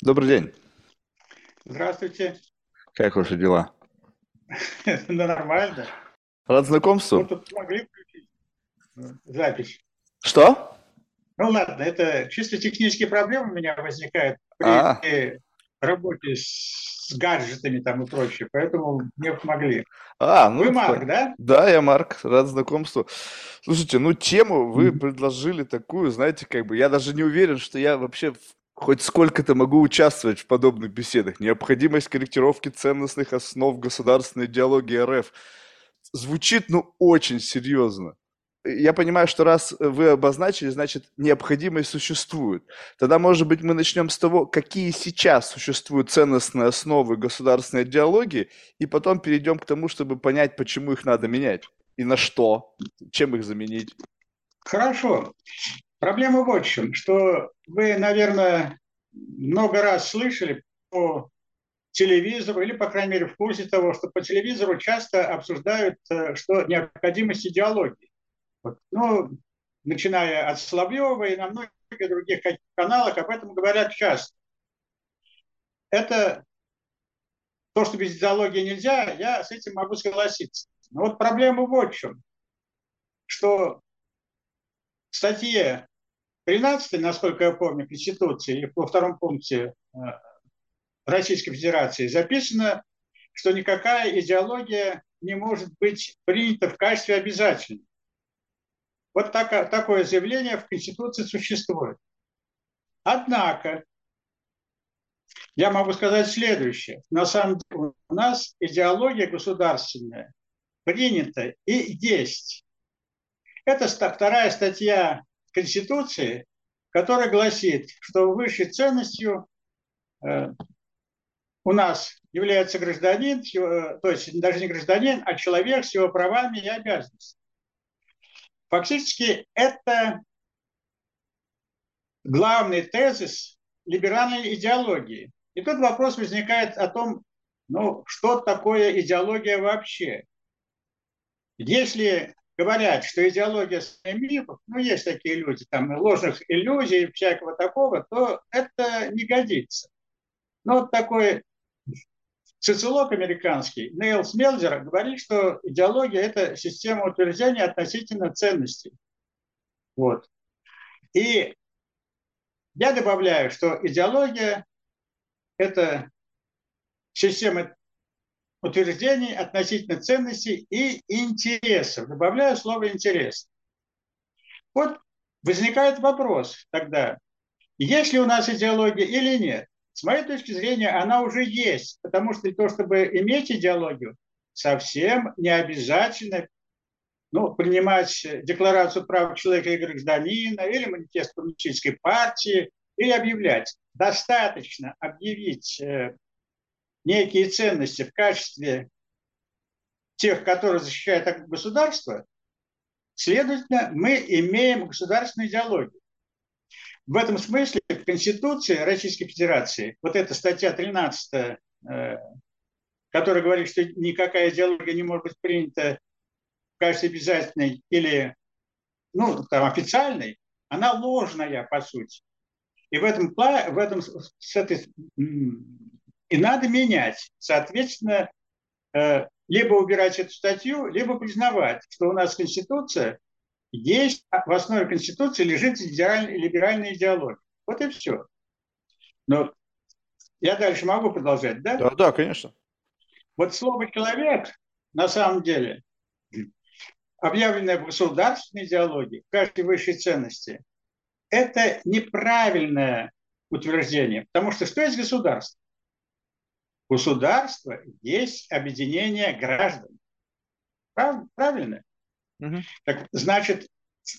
Добрый день. Здравствуйте. Как ваши дела? Ну, нормально. Рад знакомству. Мы тут могли включить запись. Что? Ну ладно, это чисто технические проблемы у меня возникают при А. работе с гаджетами там и прочее, поэтому мне помогли. А, ну, Вы Марк, да? Да, я Марк, рад знакомству. Слушайте, ну тему вы предложили такую, знаете, как бы я даже не уверен, что я вообще в- хоть сколько-то могу участвовать в подобных беседах. Необходимость корректировки ценностных основ государственной идеологии РФ звучит, ну, очень серьезно. Я понимаю, что раз вы обозначили, значит, необходимость существует. Тогда, может быть, мы начнем с того, какие сейчас существуют ценностные основы государственной идеологии, и потом перейдем к тому, чтобы понять, почему их надо менять и на что, чем их заменить. Хорошо. Проблема в чем, что вы, наверное, много раз слышали по телевизору, или, по крайней мере, в курсе того, что по телевизору часто обсуждают, э, что необходимость идеологии. Вот. Ну, начиная от Соловьева и на многих других каналах об этом говорят часто. Это то, что без идеологии нельзя, я с этим могу согласиться. Но вот проблема в чем, что в статье 13, насколько я помню, Конституции, и во втором пункте э, Российской Федерации записано, что никакая идеология не может быть принята в качестве обязательной. Вот так- такое заявление в Конституции существует. Однако, я могу сказать следующее. На самом деле у нас идеология государственная принята и есть. Это вторая статья Конституции, которая гласит, что высшей ценностью э, у нас является гражданин, его- то есть даже не гражданин, а человек с его правами и обязанностями. Фактически это главный тезис либеральной идеологии. И тут вопрос возникает о том, ну, что такое идеология вообще. Если говорят, что идеология мифов, ну, есть такие люди, там, ложных иллюзий, всякого такого, то это не годится. Ну, вот такой социолог американский Нейл Смелзер говорит, что идеология – это система утверждения относительно ценностей. Вот. И я добавляю, что идеология – это система утверждений относительно ценностей и интересов. Добавляю слово «интерес». Вот возникает вопрос тогда, есть ли у нас идеология или нет. С моей точки зрения, она уже есть, потому что того, чтобы иметь идеологию, совсем не обязательно ну, принимать декларацию прав человека и гражданина или манифест коммунистической партии, или объявлять. Достаточно объявить э, некие ценности в качестве тех, которые защищает государство, следовательно, мы имеем государственную идеологию. В этом смысле в Конституции Российской Федерации, вот эта статья 13, э, которая говорит, что никакая идеология не может быть принята в качестве обязательной или ну, там, официальной, она ложная, по сути. И в этом, в этом с этой, и надо менять. Соответственно, э, либо убирать эту статью, либо признавать, что у нас Конституция есть, в основе Конституции лежит либеральная идеология. Вот и все. Но я дальше могу продолжать, да? Да, да, конечно. Вот слово «человек» на самом деле, объявленное в государственной идеологии, в качестве высшей ценности, это неправильное утверждение. Потому что что есть государство? Государство есть объединение граждан. Прав, правильно? Мгм. Так, значит,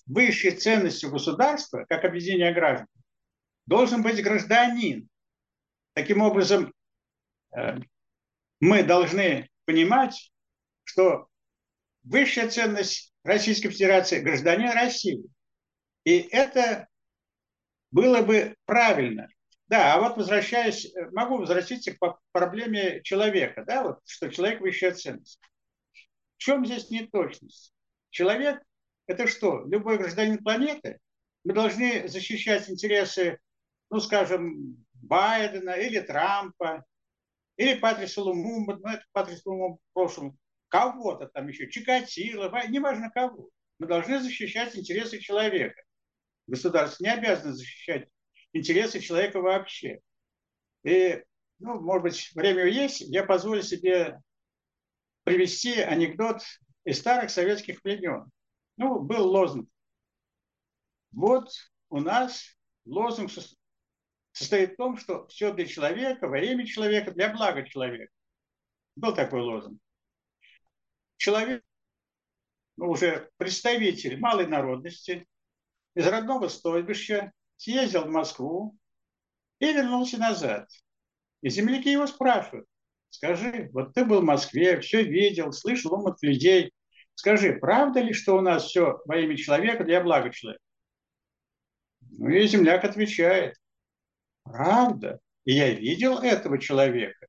высшей ценностью государства, как объединение граждан, должен быть гражданин. Таким образом, э, мы должны понимать, что высшая ценность Российской Федерации – гражданин России. И это было бы правильно. Да, а вот возвращаясь, э, могу возвратиться к проблеме человека, да, вот, что человек высшая ценность. В чем здесь неточность? Человек – это что? Любой гражданин планеты? Мы должны защищать интересы, ну, скажем, Байдена или Трампа, или Патриса Лумумба, ну это Патрис Лумумба в прошлом, кого-то там еще, Чикатило, неважно кого. Мы должны защищать интересы человека. Государство не обязано защищать интересы человека вообще. И, ну, может быть, время есть, я позволю себе привести анекдот из старых советских времен. Ну, был лозунг. Вот у нас лозунг состоит в том, что все для человека, во имя человека, для блага человека. Был такой лозунг. Человек, ну, уже представитель малой народности, из родного стойбища, съездил в Москву и вернулся назад. И земляки его спрашивают, скажи, вот ты был в Москве, все видел, слышал ум от людей, скажи, правда ли, что у нас все во имя человека для блага человека? Ну и земляк отвечает, правда, и я видел этого человека.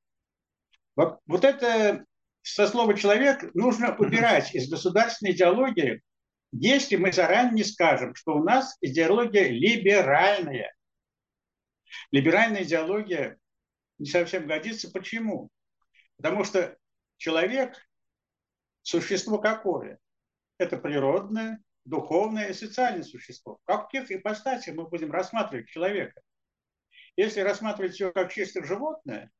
Вот, вот это со слова «человек» нужно убирать из государственной идеологии, если мы заранее не скажем, что у нас идеология либеральная. Либеральная идеология не совсем годится. Почему? Потому что человек – существо какое? Это природное, духовное и социальное существо. В каких ипостасях мы будем рассматривать человека? Если рассматривать его как чисто животное,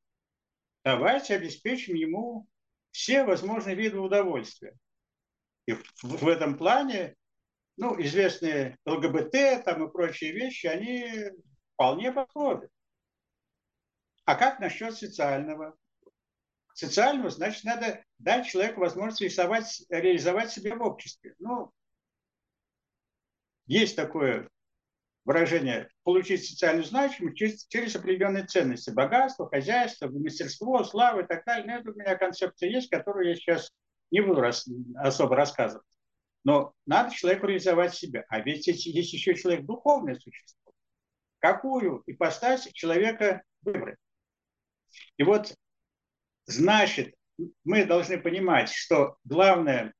давайте обеспечим ему все возможные виды удовольствия. И в, этом плане, ну, известные ЛГБТ там и прочие вещи, они вполне подходят. А как насчет социального? Социального, значит, надо дать человеку возможность рисовать, реализовать себя в обществе. Ну, есть такое выражение получить социальную значимость через, через определенные ценности. Богатство, хозяйство, мастерство, слава и так далее. Но это у меня концепция есть, которую я сейчас не буду рас, особо рассказывать. Но надо человеку реализовать себя. А ведь есть, еще человек духовное существо. Какую ипостась человека выбрать? И вот, значит, мы должны понимать, что главная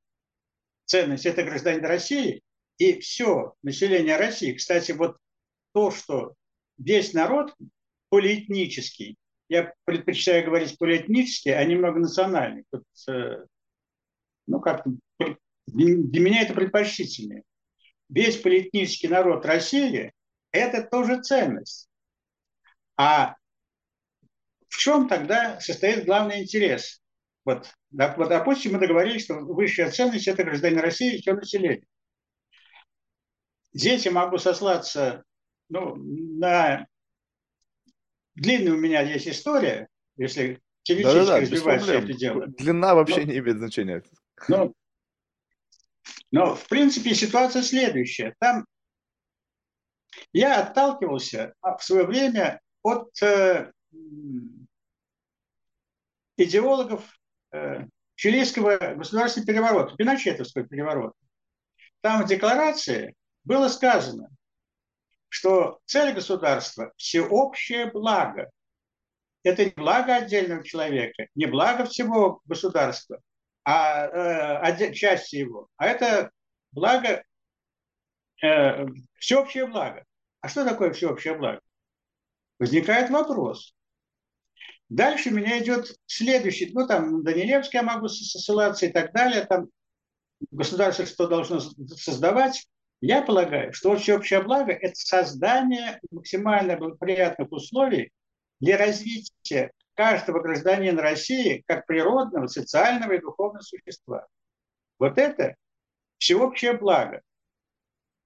ценность – это гражданин России, и все население России. Кстати, вот то, что весь народ полиэтнический, я предпочитаю говорить полиэтнический, а не многонациональный. Тут, э, ну, как для меня это предпочтительнее. Весь политический народ России – это тоже ценность. А в чем тогда состоит главный интерес? Вот, допустим, мы договорились, что высшая ценность – это гражданин России и все население. Здесь я могу сослаться ну, на... Длинная у меня есть история, если теоретически да, да, развивать все это дело. Длина вообще но, не имеет значения. Но, но, в принципе, ситуация следующая. Там я отталкивался в свое время от э, идеологов э, чилийского государственного переворота, пиночетовского переворота. Там в декларации было сказано, что цель государства – всеобщее благо. Это не благо отдельного человека, не благо всего государства, а э, части его, а это благо, э, всеобщее благо. А что такое всеобщее благо? Возникает вопрос. Дальше меня идет следующий, ну там Данилевский я могу ссылаться и так далее, там государство что должно создавать. Я полагаю, что всеобщее благо – это создание максимально благоприятных условий для развития каждого гражданина России как природного, социального и духовного существа. Вот это всеобщее благо.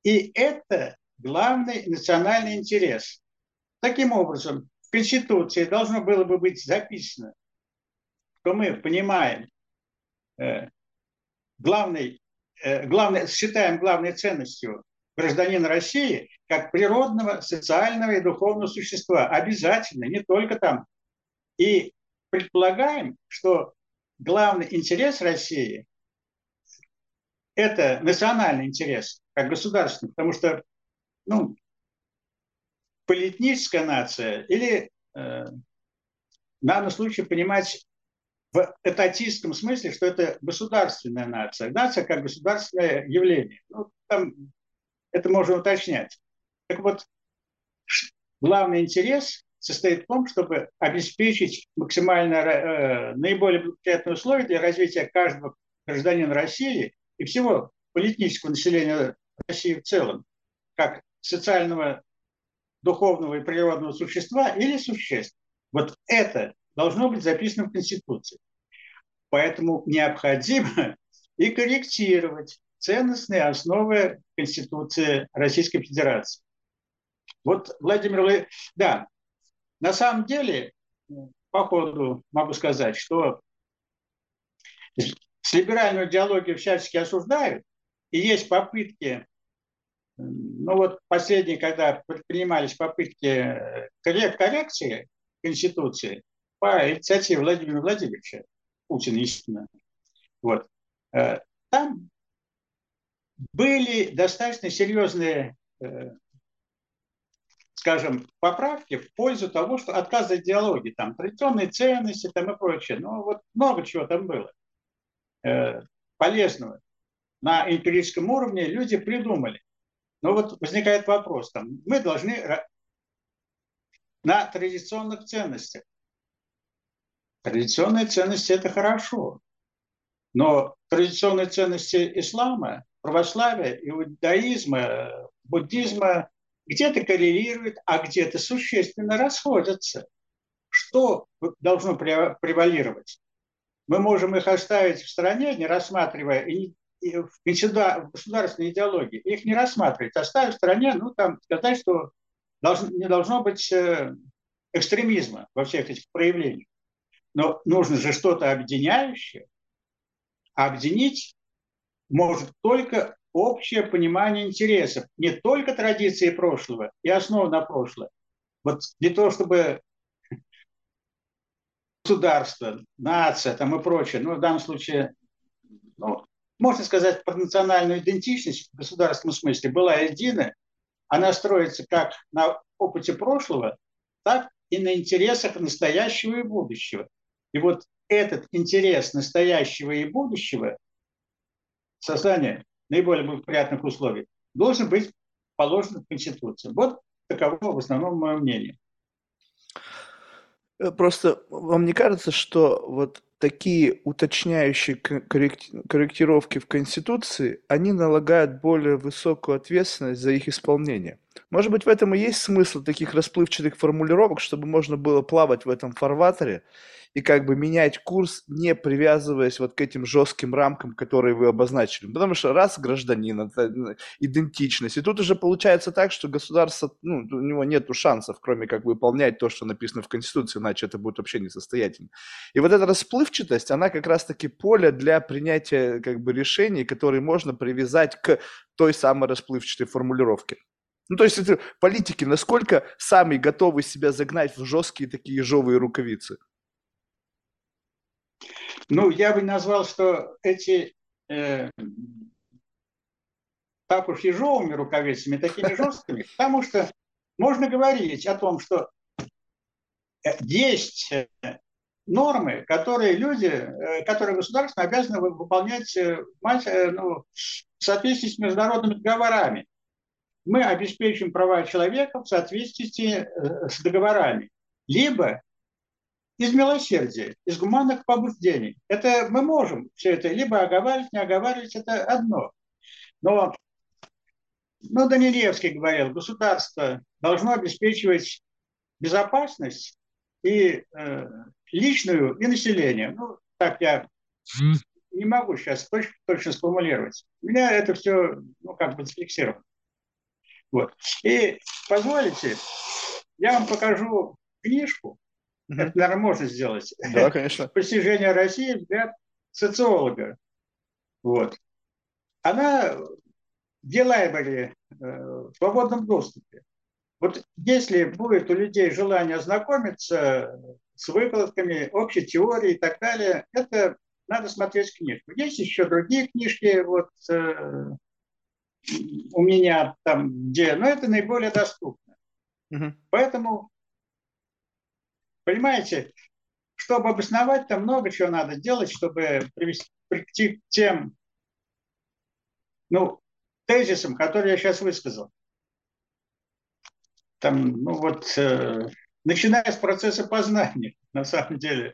И это главный национальный интерес. Таким образом, в Конституции должно было бы быть записано, что мы понимаем э, главный Э, главное, считаем главной ценностью гражданина России как природного, социального и духовного существа. Обязательно, не только там. И предполагаем, что главный интерес России – это национальный интерес, как государственный, потому что ну, политическая нация или э, в данном случае понимать в этатистском смысле, что это государственная нация. Нация как государственное явление. Ну, там это можно уточнять. Так вот, главный интерес состоит в том, чтобы обеспечить максимально э, наиболее благоприятные условия для развития каждого гражданина России и всего политического населения России в целом, как социального, духовного и природного существа или существ. Вот это должно быть записано в Конституции. Поэтому необходимо и корректировать ценностные основы Конституции Российской Федерации. Вот Владимир да, на самом деле, по ходу могу сказать, что с либеральную идеологию всячески осуждают, и есть попытки, ну вот последние, когда предпринимались попытки коррекции Конституции по инициативе Владимира Владимировича Путина, естественно, вот, э, там были достаточно серьезные э, скажем, поправки в пользу того, что отказ от диалоги, там, традиционные ценности там, и прочее. Ну, вот много чего там было э, полезного. На эмпирическом уровне люди придумали. Но вот возникает вопрос, там, мы должны на традиционных ценностях. Традиционные ценности – это хорошо. Но традиционные ценности ислама, православия, иудаизма, буддизма где-то коррелируют, а где-то существенно расходятся. Что должно превалировать? Мы можем их оставить в стороне, не рассматривая и, в, государственной идеологии, их не рассматривать, оставить в стороне, ну, там, сказать, что должно, не должно быть э, экстремизма во всех этих проявлениях. Но нужно же что-то объединяющее. А объединить может только общее понимание интересов, не только традиции прошлого и основы на прошлое. Вот для того, чтобы государство, нация там и прочее, ну, в данном случае, ну, можно сказать, про национальную идентичность в государственном смысле была единая, она строится как на опыте прошлого, так и на интересах настоящего и будущего. И вот этот интерес настоящего и будущего, создание наиболее благоприятных условий, должен быть положен в Конституции. Вот таково в основном мое мнение. Э, просто вам не кажется, что вот такие уточняющие корректировки в Конституции, они налагают более высокую ответственность за их исполнение? Может быть, в этом и есть смысл таких расплывчатых формулировок, чтобы можно было плавать в этом фарватере и как бы менять курс, не привязываясь вот к этим жестким рамкам, которые вы обозначили. Потому что раз гражданин, это ну, идентичность. И тут уже получается так, что государство, ну, у него нет шансов, кроме как выполнять то, что написано в Конституции, иначе это будет вообще несостоятельно. И вот эта расплывчатость, она как раз-таки поле для принятия как бы решений, которые можно привязать к той самой расплывчатой формулировке. Ну, то есть это политики насколько сами готовы себя загнать в жесткие такие ежовые рукавицы? Ну, я бы назвал, что эти э, так уж ежовыми рукавицами, такими жесткими, потому что можно говорить о том, что э, есть э, нормы, которые люди, э, которые государство обязаны выполнять ну, в соответствии с международными договорами. Мы обеспечим права человека в соответствии с договорами. Либо из милосердия, из гуманных побуждений. Это мы можем все это либо оговаривать, не оговаривать, это одно. Но ну, Данилевский говорил, государство должно обеспечивать безопасность и э, личную, и население. Ну, так я не могу сейчас точно, точно сформулировать. У меня это все, ну, как бы зафиксировано. Вот. И позволите, я вам покажу книжку. Это, наверное, можно сделать. Да, конечно. Постижение России взгляд социолога. Вот. Она в лайбрери э, в свободном доступе. Вот если будет у людей желание ознакомиться с выкладками, общей теорией и так далее, это надо смотреть книжку. Есть еще другие книжки вот э, у меня там, где, но это наиболее доступно. Угу. Поэтому Понимаете, чтобы обосновать, там много чего надо делать, чтобы привести, прийти к тем ну, тезисам, которые я сейчас высказал. Там, ну вот, э, начиная с процесса познания. На самом деле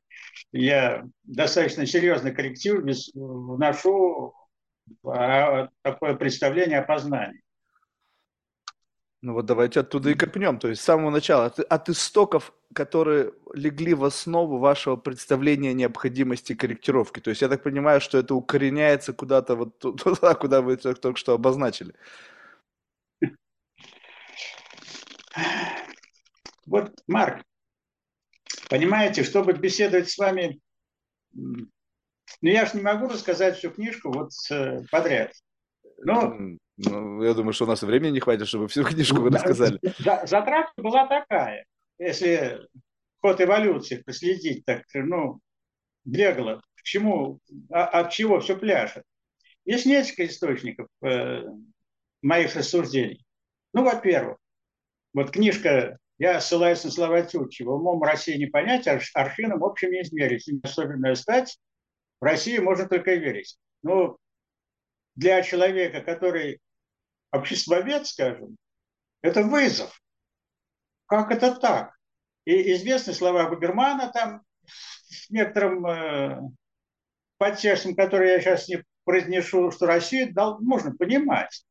я достаточно серьезный корректив вношу такое представление о познании. Ну вот давайте оттуда и копнем. То есть с самого начала, от, от истоков, которые легли в основу вашего представления необходимости корректировки. То есть я так понимаю, что это укореняется куда-то вот туда, куда вы только что обозначили. Вот, Марк, понимаете, чтобы беседовать с вами, ну я же не могу рассказать всю книжку вот э, подряд. Но... Ну, я думаю, что у нас времени не хватит, чтобы всю книжку вы рассказали. Затравка была такая. Если ход эволюции проследить, так, ну, бегло, к чему, а, от чего все пляшет. Есть несколько источников э, моих рассуждений. Ну, во-первых, вот книжка, я ссылаюсь на слова Тютчева, умом России не понять, а аршином в общем не измерить. Особенная стать, в России можно только верить. Ну, для человека, который обществовед, скажем, это вызов. Как это так? И известны слова Губермана там с некоторым э, подтекстом, который я сейчас не произнесу, что Россию дал, можно понимать.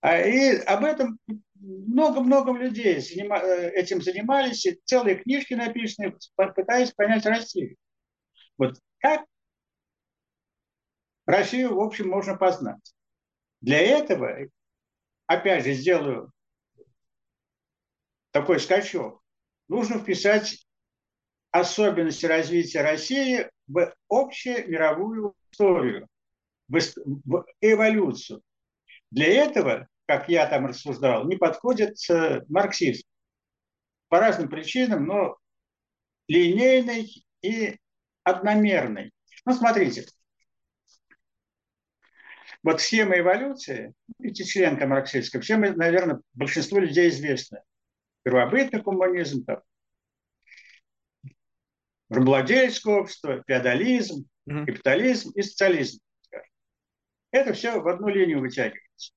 А, и об этом много-много людей занима, э, этим занимались, и целые книжки написаны, пытаясь понять Россию. Вот как Россию, в общем, можно познать. Для этого, опять же, сделаю такой скачок, нужно вписать особенности развития России в общую мировую историю, в эволюцию. Для этого, как я там рассуждал, не подходит э, марксизм. По разным причинам, но линейный и одномерный. Ну, смотрите, вот схема эволюции, пятичленка марксистская, всем, наверное, большинству людей известна. Первобытный коммунизм, там, рабовладельческое общество, феодализм, капитализм и социализм. Это все в одну линию вытягивается.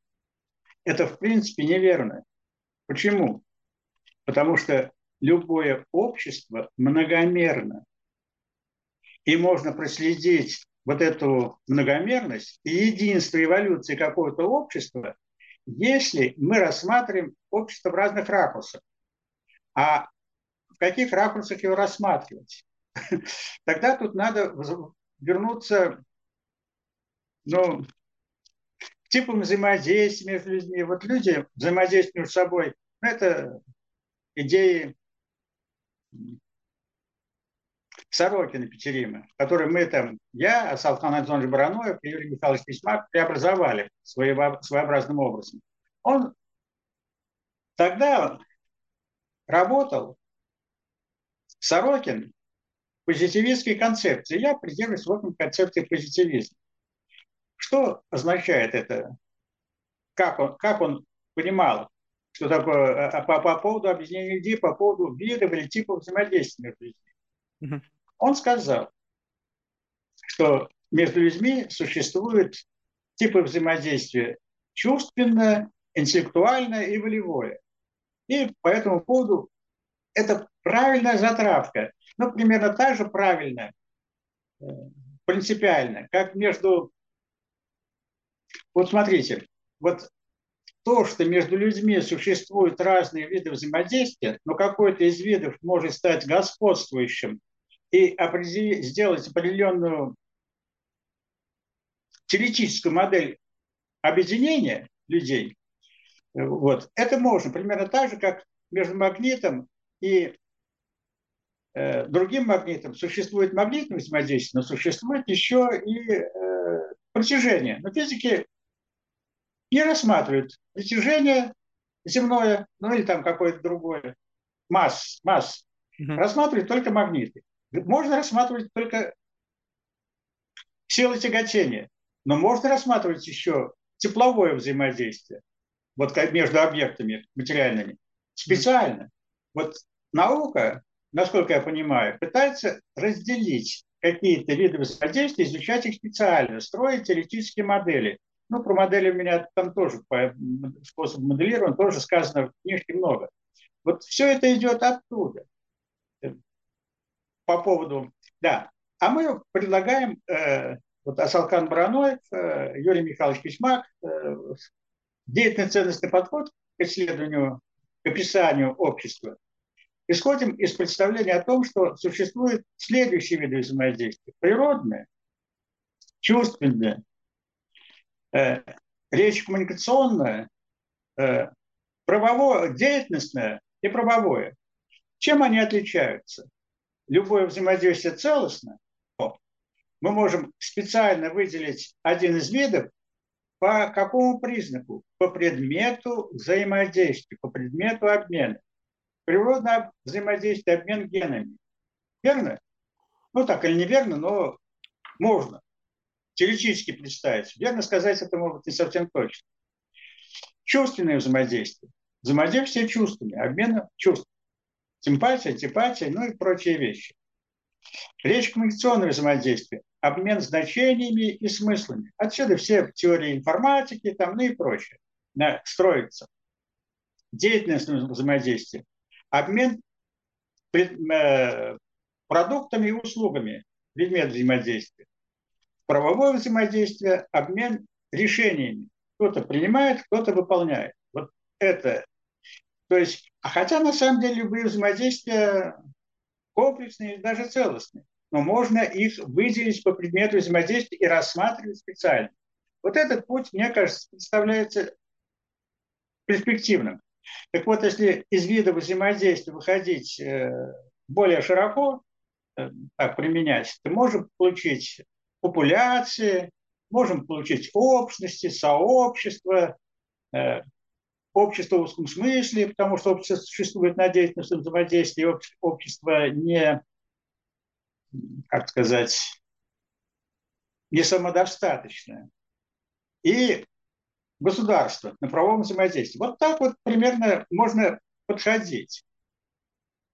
Это, в принципе, неверно. Почему? Потому что любое общество многомерно. И можно проследить вот эту многомерность и единство эволюции какого-то общества, если мы рассматриваем общество в разных ракурсах. А в каких ракурсах его рассматривать? Тогда тут надо вернуться ну, к типам взаимодействия между людьми. Вот люди взаимодействуют между собой. Это идеи Сорокина Петерима, который мы там, я, Асалхан Адзонович Бараноев и Юрий Михайлович Письмак преобразовали своеобразным образом. Он тогда работал, Сорокин, позитивистской концепции. Я придерживаюсь в этом концепции позитивизма. Что означает это? Как он, как он понимал, что такое а, по, по поводу объединения людей, по поводу видов или типов взаимодействия между людьми? Он сказал, что между людьми существуют типы взаимодействия чувственное, интеллектуальное и волевое. И по этому поводу это правильная затравка. Ну, примерно так же правильная, э, принципиально, как между... Вот смотрите, вот то, что между людьми существуют разные виды взаимодействия, но какой-то из видов может стать господствующим и определить, сделать определенную теоретическую модель объединения людей, вот, это можно примерно так же, как между магнитом и э, другим магнитом существует магнитное взаимодействие, но существует еще и э, притяжение. Но физики не рассматривают притяжение земное, ну или там какое-то другое, масс, масс. Угу. Рассматривают только магниты можно рассматривать только силы тяготения, но можно рассматривать еще тепловое взаимодействие вот между объектами материальными специально. Вот наука, насколько я понимаю, пытается разделить какие-то виды взаимодействия, изучать их специально, строить теоретические модели. Ну, про модели у меня там тоже по способу моделирования тоже сказано в книжке много. Вот все это идет оттуда. По поводу... Да, а мы предлагаем, э, вот Асалкан Бараноев, э, Юрий Михайлович Письмак, э, деятельный ценностный подход к исследованию, к описанию общества. Исходим из представления о том, что существуют следующие виды взаимодействия. Природное, чувственное, э, речь коммуникационная, э, правовое, деятельностное и правовое. Чем они отличаются? Любое взаимодействие целостно. Мы можем специально выделить один из видов по какому признаку? По предмету взаимодействия, по предмету обмена. Природное взаимодействие, обмен генами. Верно? Ну так или неверно, но можно теоретически представить. Верно сказать это может не совсем точно. Чувственное взаимодействие. Взаимодействие чувствами, обмен чувств. Симпатия, антипатия, ну и прочие вещи. Речь коммуникационное взаимодействие, обмен значениями и смыслами. Отсюда все теории информатики там, ну и прочее да, строятся. Деятельность взаимодействия, обмен э, продуктами и услугами, предмет взаимодействия правовое взаимодействие, обмен решениями. Кто-то принимает, кто-то выполняет. Вот это. То есть, а хотя на самом деле любые взаимодействия комплексные и даже целостные. Но можно их выделить по предмету взаимодействия и рассматривать специально. Вот этот путь, мне кажется, представляется перспективным. Так вот, если из вида взаимодействия выходить э, более широко, э, так применять, то можем получить популяции, можем получить общности, сообщества, э, общество в узком смысле, потому что общество существует на деятельности взаимодействия, общество не, как сказать, не самодостаточное. И государство на правовом взаимодействии. Вот так вот примерно можно подходить.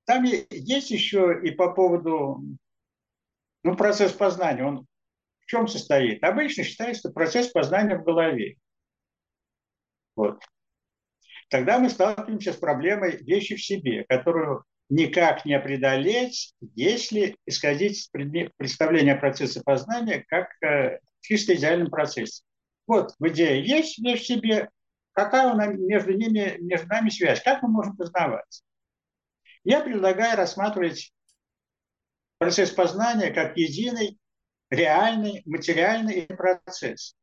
Там есть еще и по поводу ну, процесс познания, он в чем состоит? Обычно считается процесс познания в голове. Вот. Тогда мы сталкиваемся с проблемой вещи в себе, которую никак не преодолеть, если исходить из представления процесса познания как э, чисто идеальном процессе. Вот в идее есть вещь в себе, какая у нас между ними, между нами связь, как мы можем познаваться. Я предлагаю рассматривать процесс познания как единый реальный материальный процесс.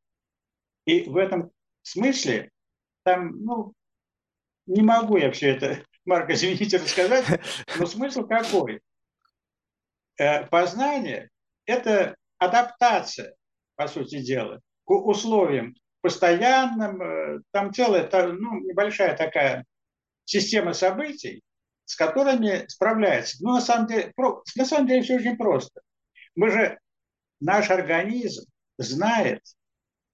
И в этом смысле там, ну, не могу я все это, Марк, извините, рассказать, но смысл какой? Э, познание – это адаптация, по сути дела, к условиям постоянным, э, там целая, ну, небольшая такая система событий, с которыми справляется. Но на самом деле, на самом деле все очень просто. Мы же наш организм знает,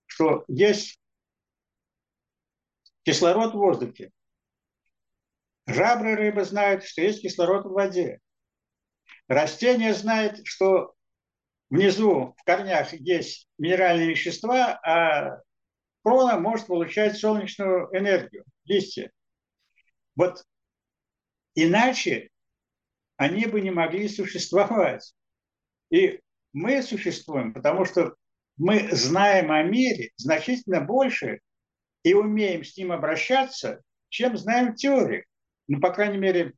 что есть кислород в воздухе. Жабры рыбы знают, что есть кислород в воде. Растение знает, что внизу в корнях есть минеральные вещества, а крона может получать солнечную энергию, листья. Вот иначе они бы не могли существовать. И мы существуем, потому что мы знаем о мире значительно больше и умеем с ним обращаться, чем знаем теории. Ну, по крайней мере,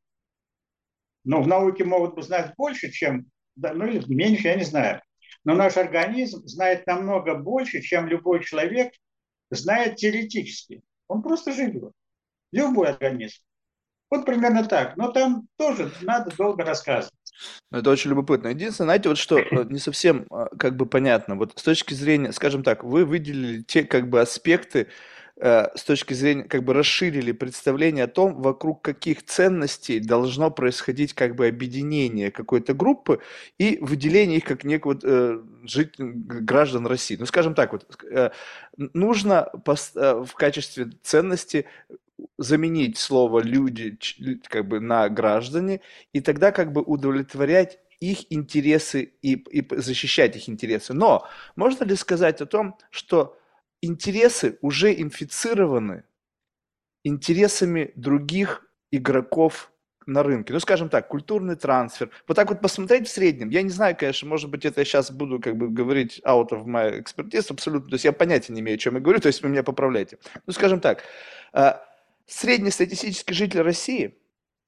ну, в науке могут бы знать больше, чем, ну или меньше, я не знаю. Но наш организм знает намного больше, чем любой человек знает теоретически. Он просто живет. Любой организм. Вот примерно так. Но там тоже надо долго рассказывать. Ну, это очень любопытно. Единственное, знаете, вот что э, не совсем а, как бы понятно. Вот с точки зрения, скажем так, вы выделили те как бы аспекты, э, с точки зрения, как бы расширили представление о том, вокруг каких ценностей должно происходить как бы объединение какой-то группы и выделение их как некого э, граждан России. Ну, скажем так, вот э, нужно пос, э, в качестве ценности заменить слово люди как бы на граждане, и тогда как бы удовлетворять их интересы и, и защищать их интересы. Но можно ли сказать о том, что интересы уже инфицированы интересами других игроков на рынке. Ну, скажем так, культурный трансфер. Вот так вот посмотреть в среднем. Я не знаю, конечно, может быть, это я сейчас буду как бы говорить out of my expertise абсолютно. То есть я понятия не имею, о чем я говорю, то есть вы меня поправляете. Ну, скажем так, э, среднестатистический житель России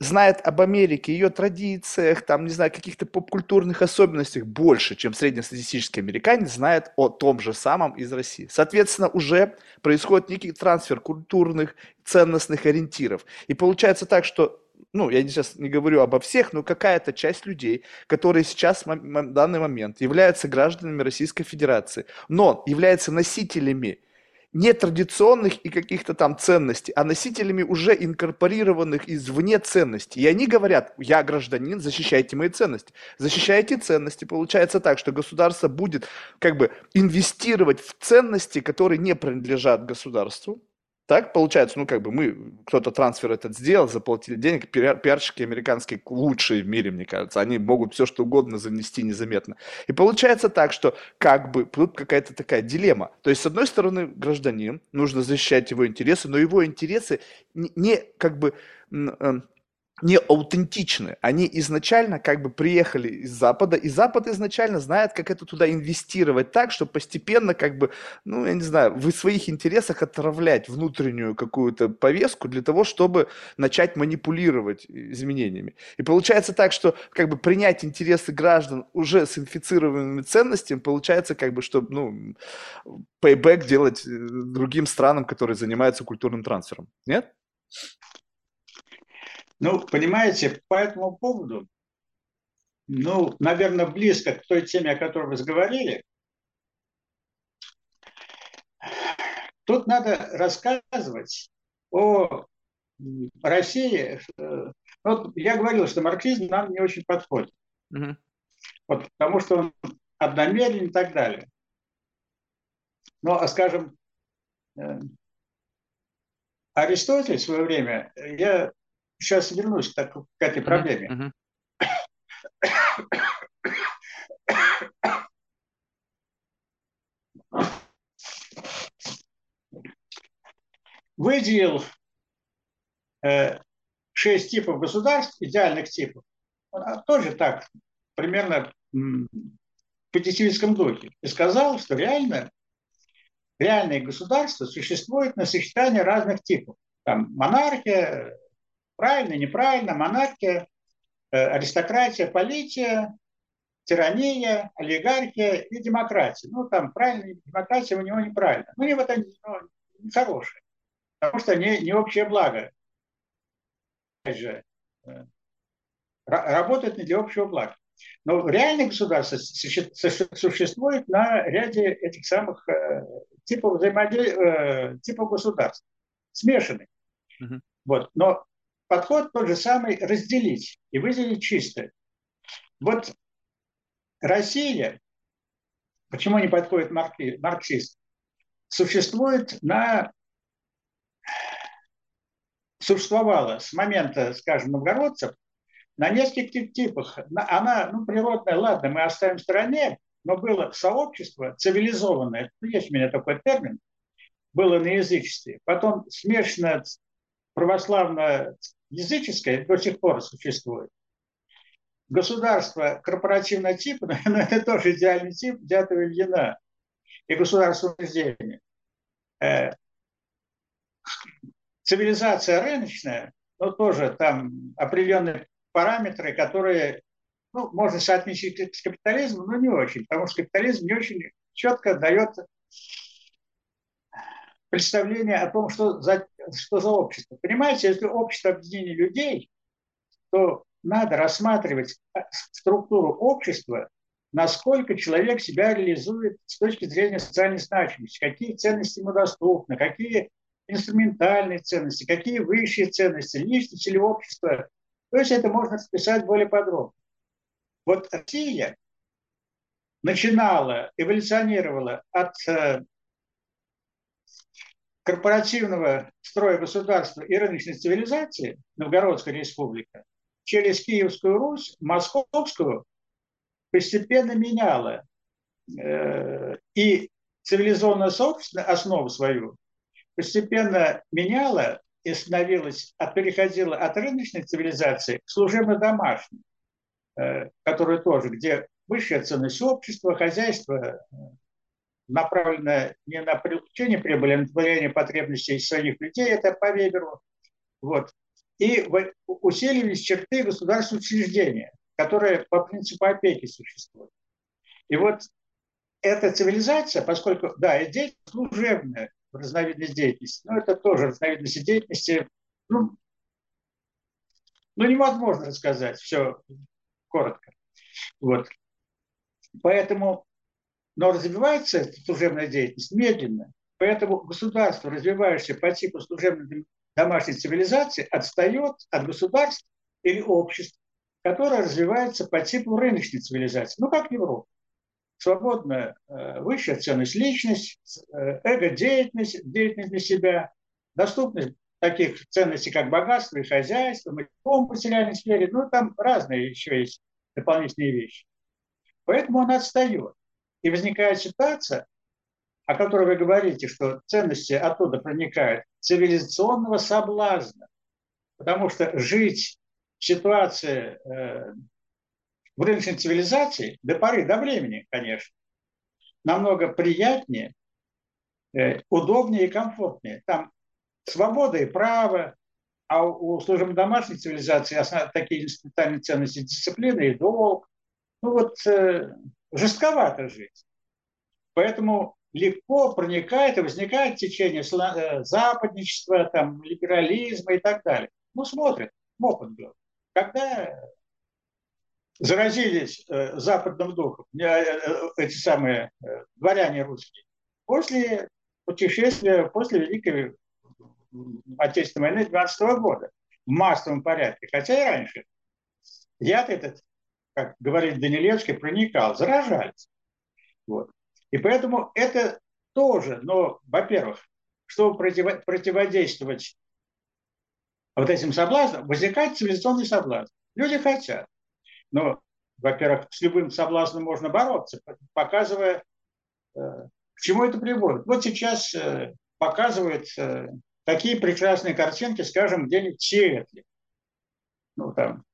знает об Америке, ее традициях, там, не знаю, каких-то поп-культурных особенностях больше, чем среднестатистический американец знает о том же самом из России. Соответственно, уже происходит некий трансфер культурных, ценностных ориентиров. И получается так, что ну, я сейчас не говорю обо всех, но какая-то часть людей, которые сейчас в данный момент являются гражданами Российской Федерации, но являются носителями не традиционных и каких-то там ценностей, а носителями уже инкорпорированных извне ценностей. И они говорят, я гражданин, защищайте мои ценности. Защищайте ценности. Получается так, что государство будет как бы инвестировать в ценности, которые не принадлежат государству, так получается, ну как бы мы, кто-то трансфер этот сделал, заплатили денег, пиар, пиарщики американские лучшие в мире, мне кажется, они могут все что угодно занести незаметно. И получается так, что как бы тут какая-то такая дилемма. То есть, с одной стороны, гражданин, нужно защищать его интересы, но его интересы не, не как бы эм, не аутентичны. Они изначально как бы приехали из Запада, и Запад изначально знает, как это туда инвестировать так, чтобы постепенно как бы, ну, я не знаю, в своих интересах отравлять внутреннюю какую-то повестку для того, чтобы начать манипулировать изменениями. И получается так, что как бы принять интересы граждан уже с инфицированными ценностями, получается как бы, чтобы, ну, payback делать э, другим странам, которые занимаются культурным трансфером. Нет? Ну, понимаете, по этому поводу, ну, наверное, близко к той теме, о которой вы заговорили, тут надо рассказывать о России. Вот я говорил, что марксизм нам не очень подходит. Угу. Вот, потому что он одномерен и так далее. Ну, а скажем, э, Аристотель в свое время, я сейчас вернусь к, к этой проблеме. Выделил э, шесть типов государств, идеальных типов, а тоже так, примерно в позитивистском духе, и сказал, что реально реальное государство существует на сочетании разных типов. Там монархия, Правильно, неправильно, монархия, э, аристократия, полития, тирания, олигархия и демократия. Ну, там правильно, демократия у него неправильно. Ну, и вот они ну, не хорошие, потому что не, не общее благо. Опять же, э, работают не для общего блага. Но реальное государство существует на ряде этих самых э, типов, взаимодействия, типов государств, смешанных. Угу. Вот. Но подход тот же самый разделить и выделить чистое. Вот Россия, почему не подходит марксист, существует на существовала с момента, скажем, новгородцев на нескольких типах. Она, ну, природная, ладно, мы оставим в стороне, но было сообщество цивилизованное, ну, есть у меня такой термин, было на язычестве, потом смешано православное языческое до сих пор существует. Государство корпоративного типа, но это тоже идеальный тип взятого Ильина и государство рождения. Э, цивилизация рыночная, но тоже там определенные параметры, которые ну, можно соотнести с капитализмом, но не очень, потому что капитализм не очень четко дает представление о том, что за, что за общество. Понимаете, если общество объединение людей, то надо рассматривать структуру общества, насколько человек себя реализует с точки зрения социальной значимости, какие ценности ему доступны, какие инструментальные ценности, какие высшие ценности, личность или общество. То есть это можно расписать более подробно. Вот Россия начинала, эволюционировала от э, корпоративного строя государства и рыночной цивилизации, Новгородская республика, через Киевскую Русь, Московскую, постепенно меняла э, и цивилизованную собственную основу свою, постепенно меняла и становилась, от, переходила от рыночной цивилизации к служебно-домашней, э, которая тоже, где высшая ценность общества, хозяйства направлена не на привлечение прибыли, а на удовлетворение потребностей своих людей, это по Веберу. Вот. И усилились черты государственного учреждения, которые по принципу опеки существуют. И вот эта цивилизация, поскольку, да, и деятельность служебная, разновидность деятельности, но это тоже разновидность деятельности, ну, ну невозможно рассказать все коротко. Вот. Поэтому, но развивается эта служебная деятельность медленно. Поэтому государство, развивающееся по типу служебной домашней цивилизации, отстает от государств или обществ, которое развивается по типу рыночной цивилизации, ну как Европа свободная э, высшая ценность личность, э, эго-деятельность, деятельность для себя, доступность таких ценностей, как богатство и хозяйство, в материальной сфере, ну, там разные еще есть дополнительные вещи. Поэтому он отстает. И возникает ситуация, о которой вы говорите, что ценности оттуда проникают, цивилизационного соблазна. Потому что жить в ситуации э, в рыночной цивилизации до поры до времени, конечно, намного приятнее, э, удобнее и комфортнее. Там свобода и право, а у служебно домашней цивилизации основ, такие инструментальные ценности дисциплины и долг. Ну вот э, жестковато жить. Поэтому легко проникает и возникает течение э, западничества, там, либерализма и так далее. Ну, смотрят, опыт был. Когда заразились э, западным духом, э, э, эти самые э, дворяне русские, после путешествия, после Великой Отечественной войны 12 года в массовом порядке, хотя и раньше. Яд этот, как говорит Данилевский, проникал, заражались. Вот. И поэтому это тоже, но, во-первых, чтобы против, противодействовать вот этим соблазнам, возникает цивилизационный соблазн. Люди хотят. Но, во-первых, с любым соблазном можно бороться, показывая, э, к чему это приводит. Вот сейчас э, показывают э, такие прекрасные картинки, скажем, где-нибудь в Сиэтле. Ну, там,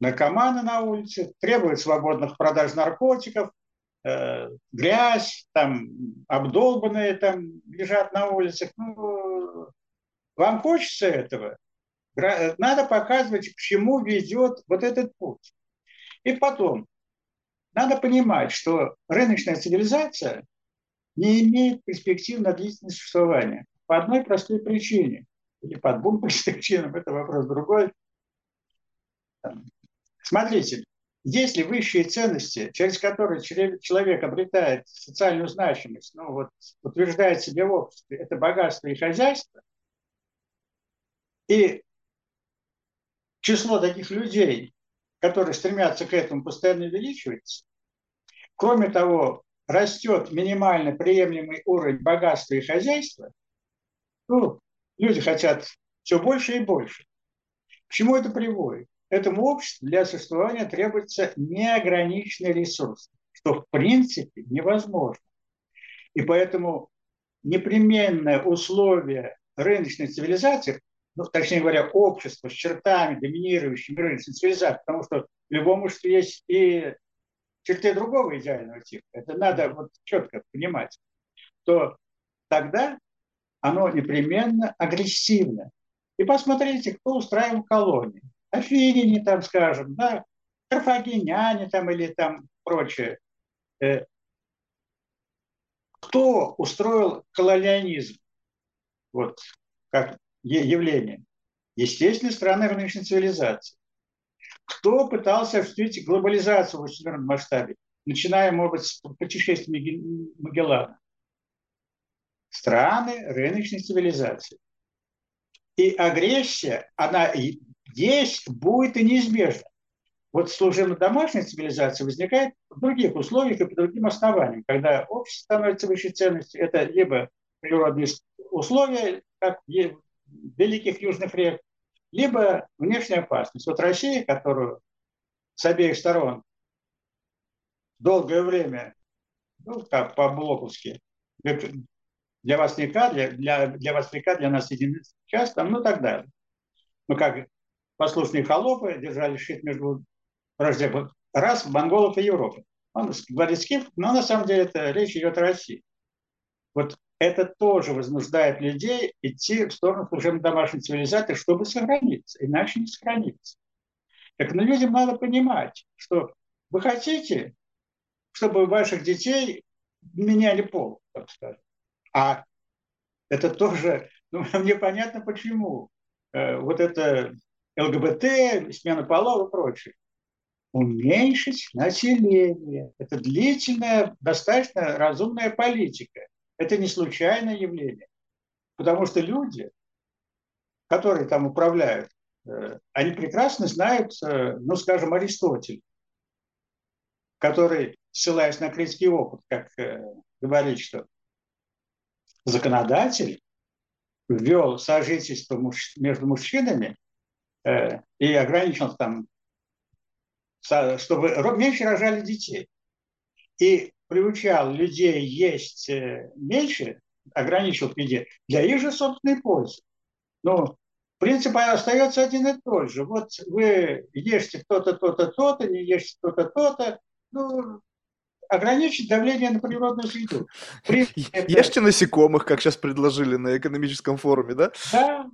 наркоманы на улице, требуют свободных продаж наркотиков, э, грязь, там, обдолбанные там лежат на улицах. Ну, вам хочется этого? Надо показывать, к чему ведет вот этот путь. И потом, надо понимать, что рыночная цивилизация не имеет перспектив на длительное существование. По одной простой причине. Или по двум причинам, это вопрос другой. Смотрите, если высшие ценности, через которые человек обретает социальную значимость, ну вот утверждает себя в обществе, это богатство и хозяйство, и число таких людей, которые стремятся к этому, постоянно увеличивается. Кроме того, растет минимально приемлемый уровень богатства и хозяйства, ну, люди хотят все больше и больше. К чему это приводит? Этому обществу для существования требуется неограниченный ресурс, что в принципе невозможно. И поэтому непременное условие рыночной цивилизации ну, точнее говоря, общество с чертами, доминирующими рыночной цивилизации, потому что в любом обществе есть и черты другого идеального типа. Это надо вот четко понимать. То тогда оно непременно агрессивно. И посмотрите, кто устраивал колонии. Афиняне там, скажем, да, карфагеняне там или там прочее. Э, кто устроил колониализм? Вот как явление. Естественно, страны рыночной цивилизации. Кто пытался осуществить глобализацию в всемирном масштабе, начиная, может быть, с путешествия Магеллана? Страны рыночной цивилизации. И агрессия, она есть, будет и неизбежна. Вот служебно-домашняя цивилизация возникает в других условиях и по другим основаниям. Когда общество становится высшей ценностью, это либо природные условия, как великих южных рек, либо внешняя опасность. Вот Россия, которую с обеих сторон долгое время, ну, как по-блоковски, для вас река, для, для, для вас река, для нас единый час, там, ну так далее. Мы как послушные холопы держали щит между враждебных рас, монголов и Европы. Он говорит скиф, но на самом деле это речь идет о России. Вот это тоже возбуждает людей идти в сторону служебной домашней цивилизации, чтобы сохраниться, иначе не сохраниться. Так но людям надо понимать, что вы хотите, чтобы ваших детей меняли пол, так сказать. А это тоже, ну, мне понятно почему. Э, вот это ЛГБТ, смена полов и прочее. Уменьшить население. Это длительная, достаточно разумная политика. Это не случайное явление. Потому что люди, которые там управляют, э, они прекрасно знают, э, ну, скажем, Аристотель, который, ссылаясь на критский опыт, как э, говорит, что законодатель ввел сожительство между мужчинами и ограничил там, чтобы меньше рожали детей. И приучал людей есть э, меньше, ограничил в еде, для их же собственной пользы. Но принцип остается один и тот же. Вот вы ешьте то-то, то-то, то-то, не ешьте то-то, то-то. Ну, ограничить давление на природную среду. Ешьте насекомых, как сейчас предложили на экономическом форуме, да? Да.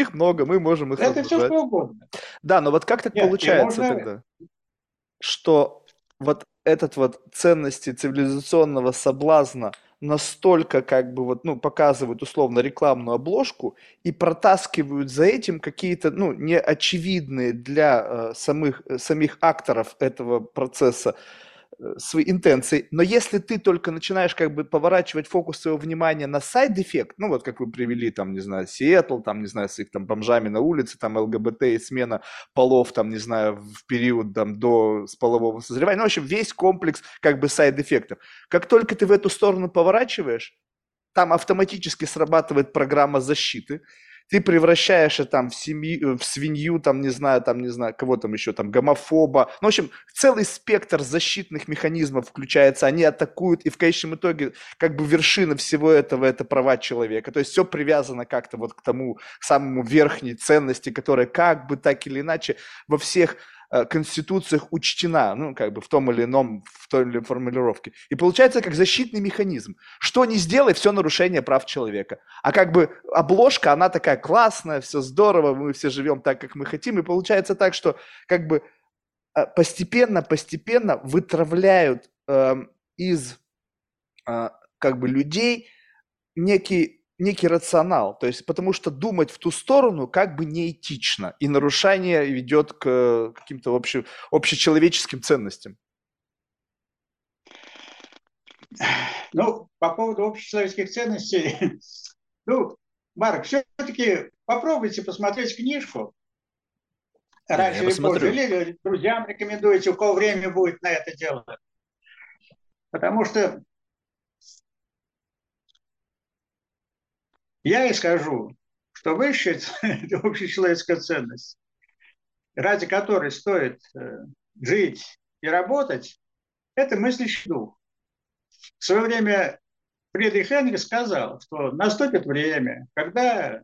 Их много, мы можем их Это все что угодно. Да, но вот как так Нет, получается можно... тогда, что вот этот вот ценности цивилизационного соблазна настолько как бы вот, ну, показывают условно рекламную обложку и протаскивают за этим какие-то, ну, неочевидные для э, самых, э, самих акторов этого процесса свои интенции, но если ты только начинаешь как бы поворачивать фокус своего внимания на side effect, ну вот как вы привели там, не знаю, Сиэтл, там, не знаю, с их там бомжами на улице, там ЛГБТ и смена полов, там, не знаю, в период там до с полового созревания, ну, в общем, весь комплекс как бы сайд-эффектов. Как только ты в эту сторону поворачиваешь, там автоматически срабатывает программа защиты, ты превращаешься там в, семью, в свинью, там, не знаю, там, не знаю, кого там еще, там, гомофоба. Ну, в общем, целый спектр защитных механизмов включается, они атакуют, и в конечном итоге, как бы вершина всего этого – это права человека. То есть все привязано как-то вот к тому самому верхней ценности, которая как бы так или иначе во всех Э, конституциях учтена, ну, как бы в том или ином, в той или иной формулировке. И получается как защитный механизм. Что не сделай, все нарушение прав человека. А как бы обложка, она такая классная, все здорово, мы все живем так, как мы хотим. И получается так, что как бы постепенно, постепенно вытравляют э, из э, как бы людей некий некий рационал, то есть потому что думать в ту сторону как бы неэтично, и нарушение ведет к каким-то обще, общечеловеческим ценностям. Ну, по поводу общечеловеческих ценностей, ну, Марк, все-таки попробуйте посмотреть книжку. Раньше или позже, или друзьям рекомендуете, у кого время будет на это дело. Потому что Я и скажу, что высшая общечеловеческая ценность, ради которой стоит э, жить и работать, это мыслящий дух. В свое время Фридрих Энгельс сказал, что наступит время, когда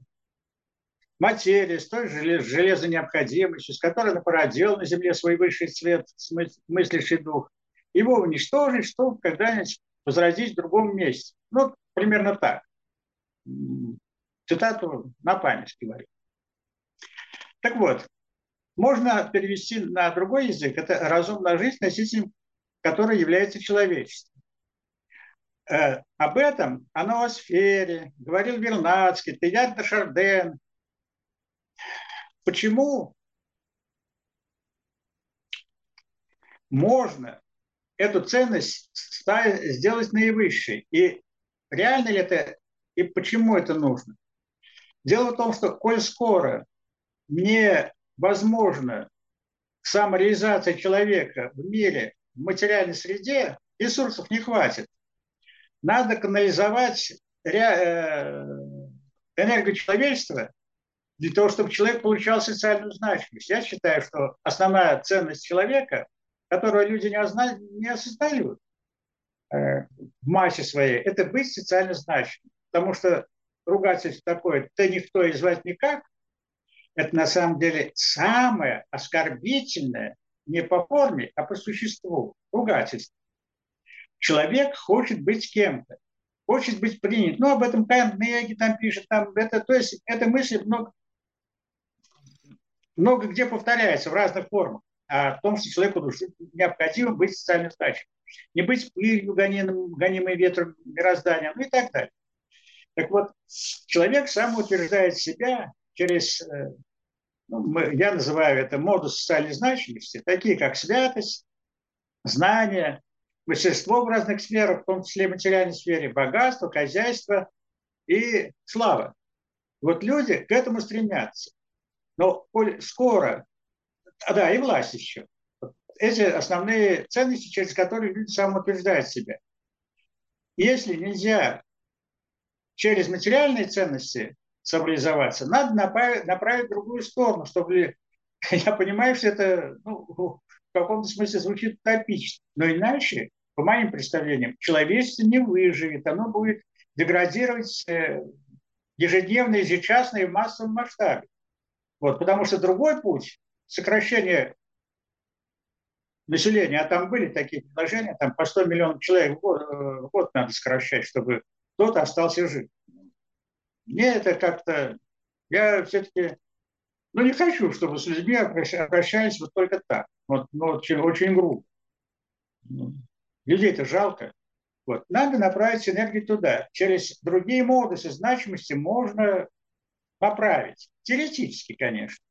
материя с той же железной необходимостью, с которой он породил на Земле свой высший цвет, мыслящий дух, его уничтожить, чтобы когда-нибудь возродить в другом месте. Ну, примерно так цитату на память говорю. Так вот, можно перевести на другой язык. Это разумная жизнь, носителем которой является человечество. Э, об этом, о ноосфере, говорил Вернадский, Теяр де Шарден. Почему можно эту ценность сделать наивысшей? И реально ли это и почему это нужно? Дело в том, что коль скоро невозможно самореализация человека в мире, в материальной среде, ресурсов не хватит. Надо канализовать э, энергию человечества для того, чтобы человек получал социальную значимость. Я считаю, что основная ценность человека, которую люди не, осознают, в массе своей, это быть социально значимым. Потому что ругательство такое, ты никто и звать никак, это на самом деле самое оскорбительное не по форме, а по существу ругательство. Человек хочет быть кем-то, хочет быть принят. Ну, об этом Кант там пишет, там это, то есть эта мысль много, много где повторяется в разных формах. А в том, что человеку необходимо быть социально значимым. Не быть пылью, гонимым, гонимой ветром мироздания, ну и так далее. Так вот, человек сам утверждает себя через, э, ну, я называю это модус социальной значимости, такие как святость, знание, мастерство в разных сферах, в том числе в материальной сфере, богатство, хозяйство и слава. Вот люди к этому стремятся. Но скоро, а, да, и власть еще. Эти основные ценности, через которые люди самоутверждают себя. Если нельзя через материальные ценности самореализоваться, надо направить, направить в другую сторону, чтобы я понимаю, что это ну, в каком-то смысле звучит утопично, но иначе, по моим представлениям, человечество не выживет, оно будет деградировать э, ежедневно, ежечасно и в массовом масштабе. Вот, потому что другой путь сокращения населения, а там были такие предложения, там по 100 миллионов человек в год, э, в год надо сокращать, чтобы кто-то остался жив. Мне это как-то... Я все-таки... Ну, не хочу, чтобы с людьми обращались вот только так. Вот, ну, очень, очень грубо. Ну, людей-то жалко. Вот. Надо направить энергию туда. Через другие модусы значимости можно поправить. Теоретически, конечно.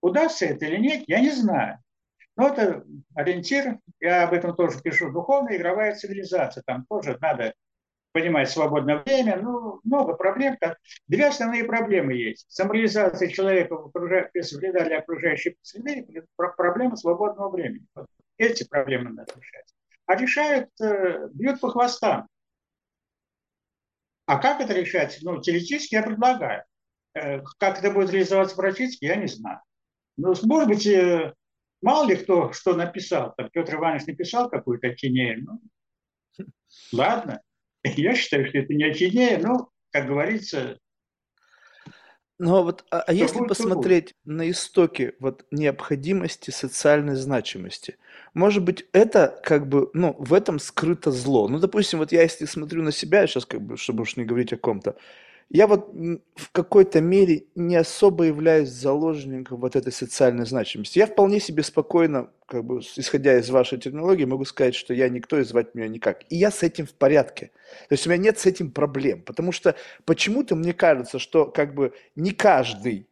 Удастся это или нет, я не знаю. Но это ориентир, я об этом тоже пишу, духовная игровая цивилизация. Там тоже надо понимать свободное время, ну, много проблем. Две основные проблемы есть. Самореализация человека вреда для окружающей среды и проблема свободного времени. Вот эти проблемы надо решать. А решают, э, бьют по хвостам. А как это решать? Ну, теоретически я предлагаю. Э, как это будет реализоваться практически, я не знаю. Ну, может быть, э, мало ли кто что написал. Там Петр Иванович написал какую-то тенею. Ну, ладно. Я считаю, что это не очевиднее, но, как говорится, ну а вот, а, а если посмотреть на истоки вот необходимости социальной значимости, может быть, это как бы, ну, в этом скрыто зло. Ну, допустим, вот я если смотрю на себя, сейчас как бы, чтобы уж не говорить о ком-то, я вот в какой-то мере не особо являюсь заложником вот этой социальной значимости. Я вполне себе спокойно, как бы, исходя из вашей терминологии, могу сказать, что я никто и звать меня никак. И я с этим в порядке. То есть у меня нет с этим проблем. Потому что почему-то мне кажется, что как бы не каждый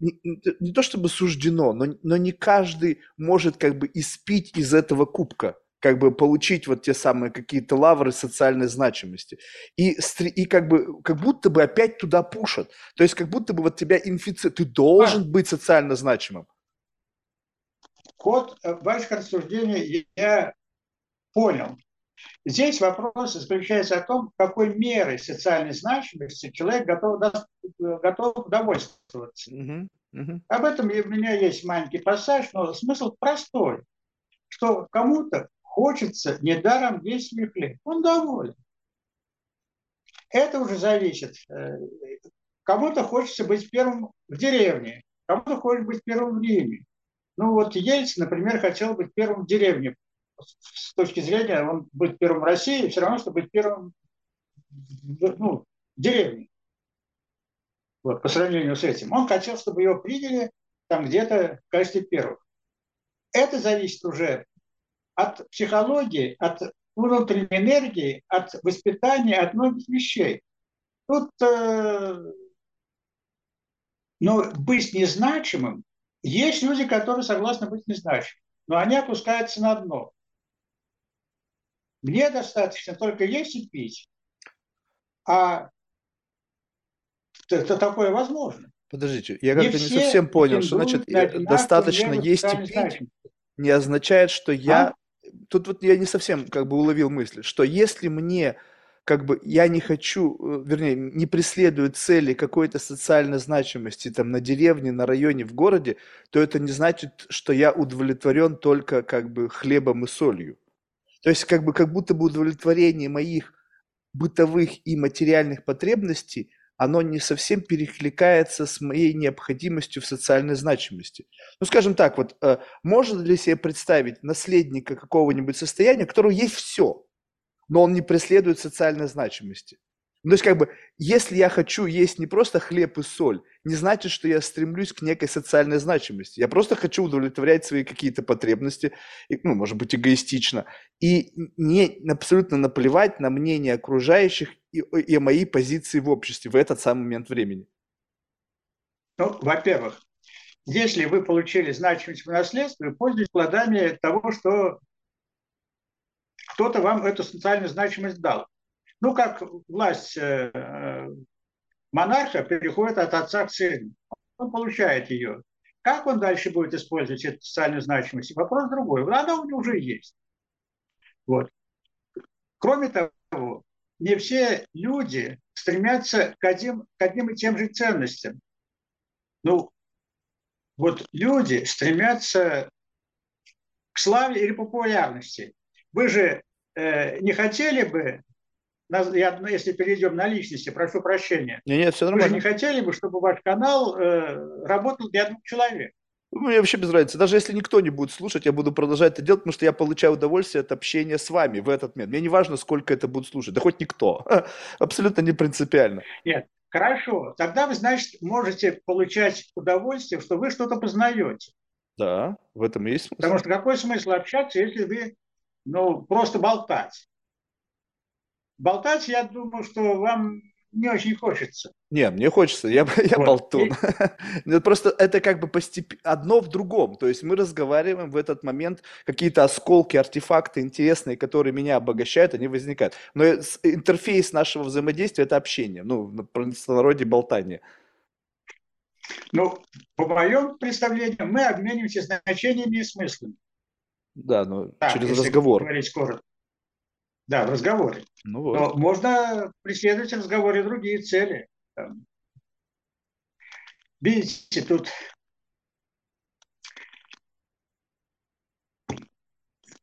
не, то чтобы суждено, но, но не каждый может как бы испить из этого кубка как бы получить вот те самые какие-то лавры социальной значимости. И, и как бы, как будто бы опять туда пушат. То есть как будто бы вот тебя инфицируют. Ты должен быть социально значимым. Ход э, ваших рассуждений я понял. Здесь вопрос заключается о том, какой мерой социальной значимости человек готов, готов довольствоваться. Угу, угу. Об этом у меня есть маленький пассаж, но смысл простой, что кому-то хочется недаром есть ли хлеб. Он доволен. Это уже зависит. Э, кому-то хочется быть первым в деревне, кому-то хочет быть первым в Риме. Ну вот Ельцин, например, хотел быть первым в деревне. С точки зрения, он быть первым в России, все равно, чтобы быть первым ну, в деревне. Вот, по сравнению с этим. Он хотел, чтобы его приняли там где-то в качестве первых. Это зависит уже от психологии, от внутренней энергии, от воспитания, от многих вещей. Тут э, но быть незначимым, есть люди, которые согласны быть незначимым, но они опускаются на дно. Мне достаточно только есть и пить. А это такое возможно. Подождите, я как-то не, совсем понял, что значит достаточно есть и пить не означает, что я а? Тут вот я не совсем как бы уловил мысль, что если мне как бы я не хочу, э, вернее, не преследую цели какой-то социальной значимости там на деревне, на районе, в городе, то это не значит, что я удовлетворен только как бы хлебом и солью. То есть как бы как будто бы удовлетворение моих бытовых и материальных потребностей, оно не совсем перекликается с моей необходимостью в социальной значимости. Ну, скажем так, вот э, можно ли себе представить наследника какого-нибудь состояния, у которого есть все, но он не преследует социальной значимости? Ну, то есть, как бы, если я хочу есть не просто хлеб и соль, не значит, что я стремлюсь к некой социальной значимости. Я просто хочу удовлетворять свои какие-то потребности, ну, может быть, эгоистично, и не абсолютно наплевать на мнение окружающих и, и мои позиции в обществе в этот самый момент времени. Ну, во-первых, если вы получили значимость в наследстве, вы пользуетесь плодами того, что кто-то вам эту социальную значимость дал. Ну, как власть э, э, монарха переходит от отца к сыну. Он получает ее. Как он дальше будет использовать эту социальную значимость? Вопрос другой. Она у него уже есть. Вот. Кроме того, не все люди стремятся к одним, к одним и тем же ценностям. Ну, вот люди стремятся к славе или популярности. Вы же э, не хотели бы я, ну, если перейдем на личности, прошу прощения. Нет, нет, все нормально. Вы же не хотели бы, чтобы ваш канал э, работал для двух человек? Ну, мне вообще без разницы. Даже если никто не будет слушать, я буду продолжать это делать, потому что я получаю удовольствие от общения с вами в этот момент. Мне не важно, сколько это будет слушать. Да хоть никто. Абсолютно не принципиально. Нет, хорошо. Тогда вы, значит, можете получать удовольствие, что вы что-то познаете. Да, в этом есть смысл. Потому что какой смысл общаться, если вы ну, просто болтать? болтать, я думаю, что вам не очень хочется. Не, мне хочется, я, я вот. болтун. И... Просто это как бы постепенно, одно в другом. То есть мы разговариваем в этот момент, какие-то осколки, артефакты интересные, которые меня обогащают, они возникают. Но интерфейс нашего взаимодействия – это общение, ну, в простонародье болтание. Ну, по моему представлению, мы обмениваемся значениями и смыслами. Да, но так, через разговор. Говорить коротко. Да, в разговоре. Ну вот. Но можно преследовать в разговоре другие цели. Видите, тут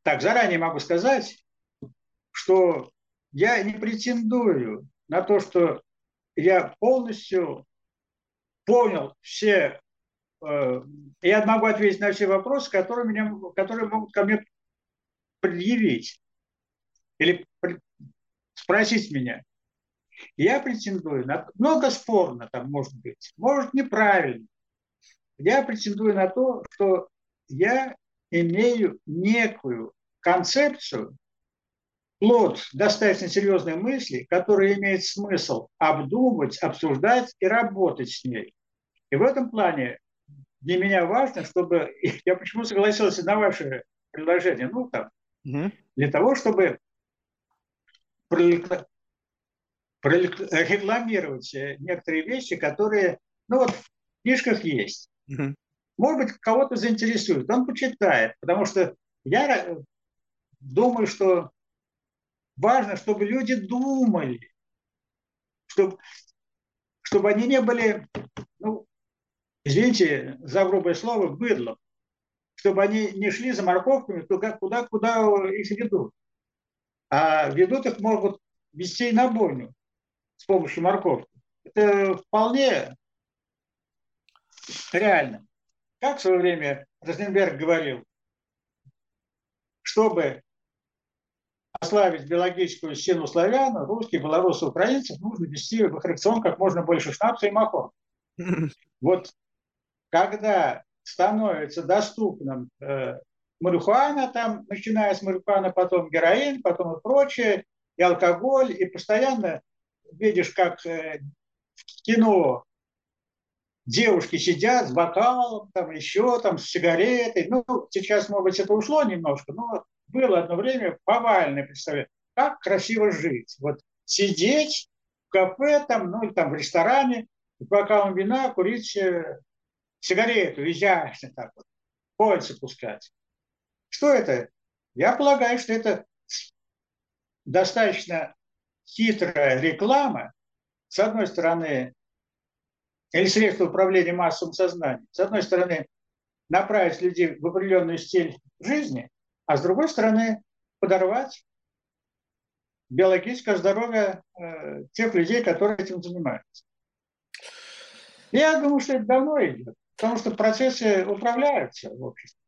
так, заранее могу сказать, что я не претендую на то, что я полностью понял все, э, я могу ответить на все вопросы, которые, меня, которые могут ко мне предъявить или спросить меня. Я претендую на... Много спорно там может быть, может неправильно. Я претендую на то, что я имею некую концепцию, плод достаточно серьезной мысли, которая имеет смысл обдумать, обсуждать и работать с ней. И в этом плане для меня важно, чтобы... Я почему согласился на ваше предложение? Ну, там, угу. для того, чтобы прорекламировать э, некоторые вещи, которые, ну вот, в книжках есть. Угу. Может быть, кого-то заинтересует, он почитает, потому что я э, думаю, что важно, чтобы люди думали, чтобы, чтобы они не были, ну, извините за грубое слово, быдлом, чтобы они не шли за морковками туда, куда, куда их ведут а ведут их могут вести и на бойню с помощью морковки. Это вполне реально. Как в свое время Розенберг говорил, чтобы ослабить биологическую силу славян, русских, белорусов, украинцев, нужно вести в их рацион как можно больше шнапса и махор. Вот когда становится доступным э, марихуана, там, начиная с марихуана, потом героин, потом и прочее, и алкоголь, и постоянно видишь, как э, в кино девушки сидят с бокалом, там еще там с сигаретой. Ну, сейчас, может быть, это ушло немножко, но было одно время повальное представление, как красиво жить. Вот сидеть в кафе, там, ну, или там в ресторане, с бокалом вина, курить э, сигарету, изящно так вот, кольца пускать. Что это? Я полагаю, что это достаточно хитрая реклама, с одной стороны, или средство управления массовым сознанием, с одной стороны, направить людей в определенный стиль жизни, а с другой стороны, подорвать биологическое здоровье э, тех людей, которые этим занимаются. Я думаю, что это давно идет, потому что процессы управляются в обществе.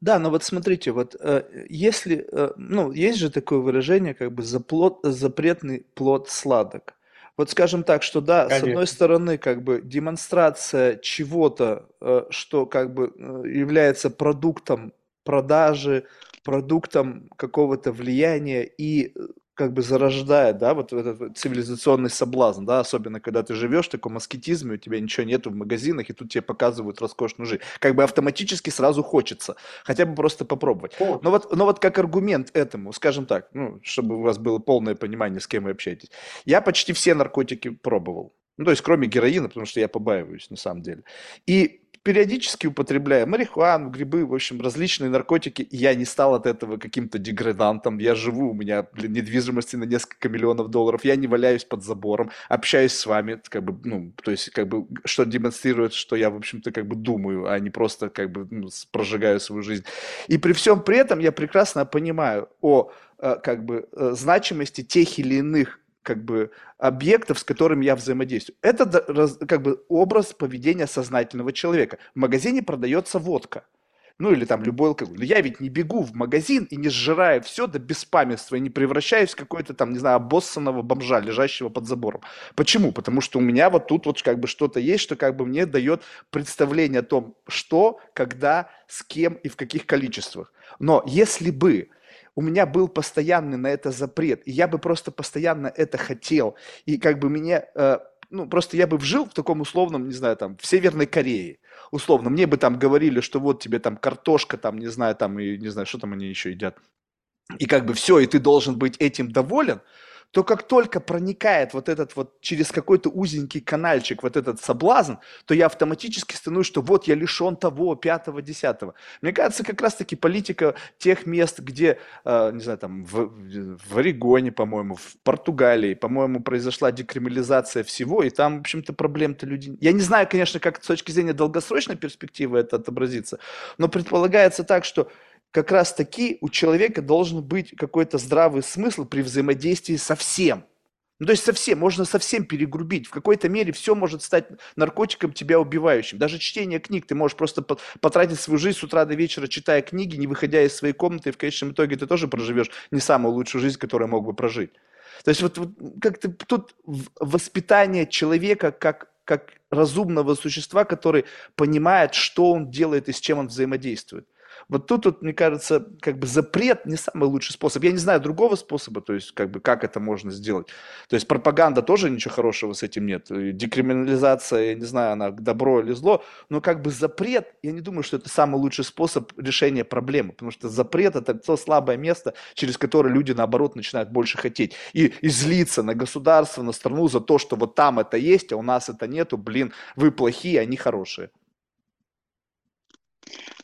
Да, но вот смотрите, вот э, если, э, ну, есть же такое выражение, как бы заплот, запретный плод сладок. Вот скажем так, что да, с одной стороны, как бы демонстрация чего-то, э, что как бы э, является продуктом продажи, продуктом какого-то влияния и э, как бы зарождает, да, вот этот цивилизационный соблазн, да, особенно когда ты живешь в таком аскетизме, у тебя ничего нету в магазинах, и тут тебе показывают роскошную жизнь. Как бы автоматически сразу хочется, хотя бы просто попробовать. Но вот, но вот как аргумент этому, скажем так, ну, чтобы у вас было полное понимание, с кем вы общаетесь. Я почти все наркотики пробовал. Ну, то есть, кроме героина, потому что я побаиваюсь, на самом деле. И периодически употребляю марихуану, грибы, в общем, различные наркотики. Я не стал от этого каким-то деградантом. Я живу, у меня блин, недвижимости на несколько миллионов долларов. Я не валяюсь под забором, общаюсь с вами, как бы, ну, то есть, как бы, что демонстрирует, что я, в общем-то, как бы думаю, а не просто, как бы, ну, прожигаю свою жизнь. И при всем при этом я прекрасно понимаю о, э, как бы, э, значимости тех или иных как бы объектов, с которыми я взаимодействую. Это как бы образ поведения сознательного человека. В магазине продается водка. Ну или там любой алкоголь. Я ведь не бегу в магазин и не сжираю все до беспамятства и не превращаюсь в какой-то там, не знаю, обоссанного бомжа, лежащего под забором. Почему? Потому что у меня вот тут вот как бы что-то есть, что как бы мне дает представление о том, что, когда, с кем и в каких количествах. Но если бы у меня был постоянный на это запрет, и я бы просто постоянно это хотел, и как бы мне, э, ну, просто я бы вжил в таком условном, не знаю, там, в Северной Корее, условно, мне бы там говорили, что вот тебе там картошка, там, не знаю, там, и не знаю, что там они еще едят, и как бы все, и ты должен быть этим доволен, то как только проникает вот этот вот через какой-то узенький канальчик вот этот соблазн, то я автоматически становлюсь, что вот я лишен того, пятого, десятого. Мне кажется, как раз-таки политика тех мест, где, э, не знаю, там в, в Орегоне, по-моему, в Португалии, по-моему, произошла декриминализация всего, и там, в общем-то, проблем-то люди... Я не знаю, конечно, как с точки зрения долгосрочной перспективы это отобразится, но предполагается так, что как раз таки у человека должен быть какой-то здравый смысл при взаимодействии со всем. Ну, то есть совсем, можно совсем перегрубить. В какой-то мере все может стать наркотиком тебя убивающим. Даже чтение книг. Ты можешь просто потратить свою жизнь с утра до вечера, читая книги, не выходя из своей комнаты, и в конечном итоге ты тоже проживешь не самую лучшую жизнь, которую мог бы прожить. То есть вот, вот как-то тут воспитание человека как, как разумного существа, который понимает, что он делает и с чем он взаимодействует. Вот тут, вот, мне кажется, как бы запрет не самый лучший способ. Я не знаю другого способа, то есть как бы как это можно сделать. То есть пропаганда тоже ничего хорошего с этим нет. Декриминализация, я не знаю, она добро или зло, но как бы запрет, я не думаю, что это самый лучший способ решения проблемы, потому что запрет это то слабое место, через которое люди наоборот начинают больше хотеть и, и злиться на государство, на страну за то, что вот там это есть, а у нас это нету, блин, вы плохие, они хорошие.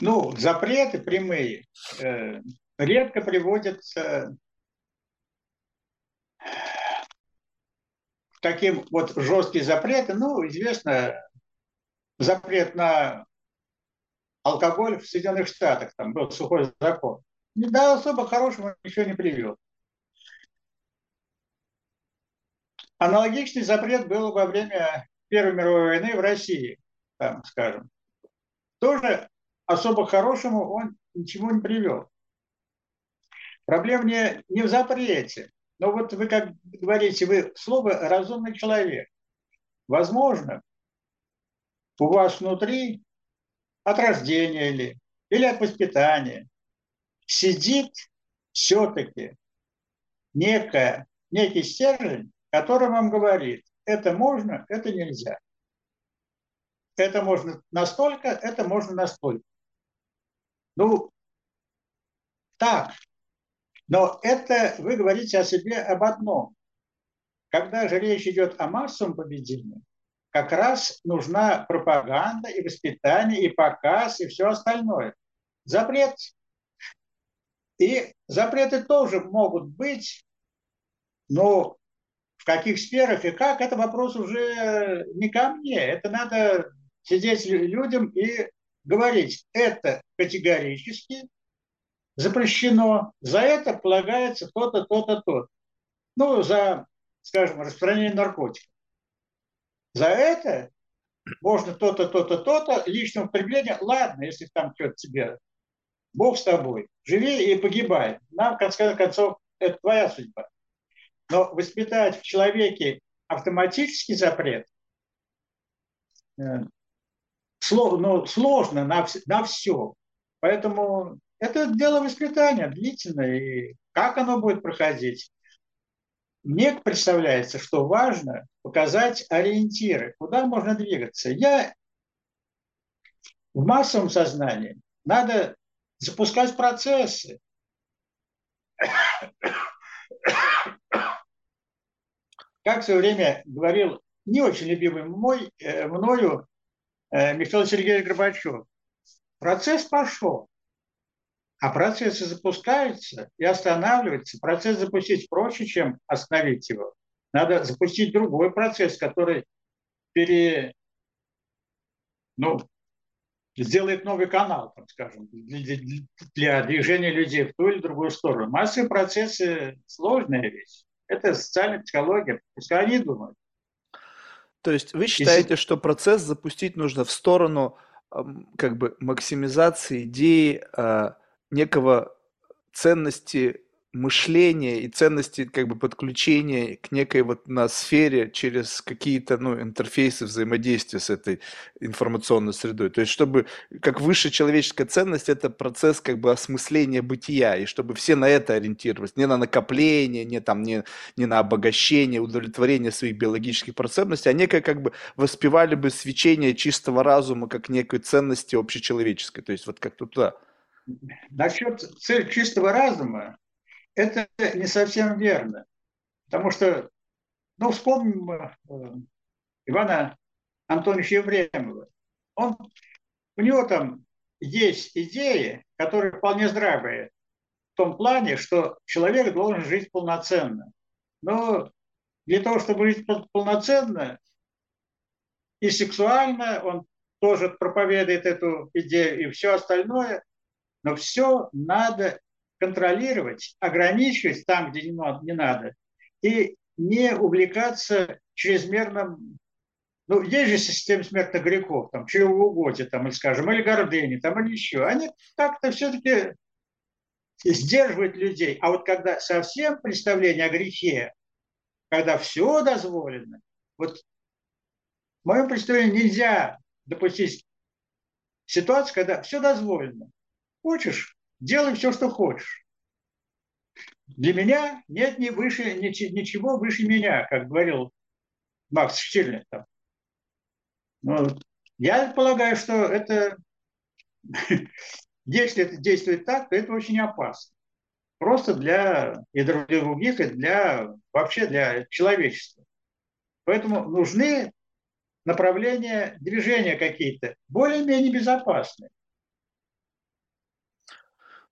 Ну, запреты прямые э, редко приводятся к таким вот жесткие запреты. Ну, известно, запрет на алкоголь в Соединенных Штатах, там был сухой закон. Да, особо хорошего ничего не привел. Аналогичный запрет был во время Первой мировой войны в России, там, скажем. Тоже особо хорошему он ничего не привел. Проблема не, не в запрете. Но вот вы как говорите, вы слово «разумный человек». Возможно, у вас внутри от рождения или, или от воспитания сидит все-таки некая, некий стержень, который вам говорит, это можно, это нельзя. Это можно настолько, это можно настолько. Ну, так. Но это вы говорите о себе об одном. Когда же речь идет о массовом поведении, как раз нужна пропаганда и воспитание, и показ, и все остальное. Запрет. И запреты тоже могут быть, но в каких сферах и как, это вопрос уже не ко мне. Это надо сидеть людям и говорить, это категорически запрещено, за это полагается то-то, то-то, то-то. Ну, за, скажем, распространение наркотиков. За это можно то-то, то-то, то-то, личного потребления. Ладно, если там что-то тебе, Бог с тобой, живи и погибай. Нам, в конце концов, это твоя судьба. Но воспитать в человеке автоматический запрет э, ну, сложно на, на все. Поэтому это дело воспитания длительное. И как оно будет проходить? Мне представляется, что важно показать ориентиры, куда можно двигаться. Я в массовом сознании надо запускать процессы. Как в свое время говорил не очень любимый мой, э, мною Михаил Сергеевич Горбачев, процесс пошел. А процессы запускаются и останавливаются. Процесс запустить проще, чем остановить его. Надо запустить другой процесс, который пере, ну, сделает новый канал, так скажем, для, для движения людей в ту или другую сторону. Массовые процессы – сложная вещь. Это социальная психология. Пускай они думают. То есть вы считаете, Если... что процесс запустить нужно в сторону как бы максимизации идеи а, некого ценности мышления и ценности как бы подключения к некой вот на сфере через какие-то ну, интерфейсы взаимодействия с этой информационной средой. То есть чтобы как высшая человеческая ценность это процесс как бы осмысления бытия, и чтобы все на это ориентировались, не на накопление, не, там, не, не на обогащение, удовлетворение своих биологических потребностей, а некое как бы воспевали бы свечение чистого разума как некой ценности общечеловеческой. То есть вот как-то туда. Насчет цель чистого разума, это не совсем верно. Потому что, ну, вспомним э, Ивана Антоновича Ефремова. Он, у него там есть идеи, которые вполне здравые, в том плане, что человек должен жить полноценно. Но для того, чтобы жить полноценно и сексуально, он тоже проповедует эту идею и все остальное, но все надо контролировать, ограничивать там, где не надо, и не увлекаться чрезмерным ну, есть же система смертных грехов, там, чревоугодие, там, или, скажем, или гордыни, там, или еще. Они как-то все-таки сдерживают людей. А вот когда совсем представление о грехе, когда все дозволено, вот в моем представлении нельзя допустить ситуацию, когда все дозволено. Хочешь, делай все, что хочешь. Для меня нет ни выше, ничего выше меня, как говорил Макс Штирлинг. Ну, я полагаю, что это, если это действует так, то это очень опасно. Просто для и других, и для вообще для человечества. Поэтому нужны направления движения какие-то, более-менее безопасные.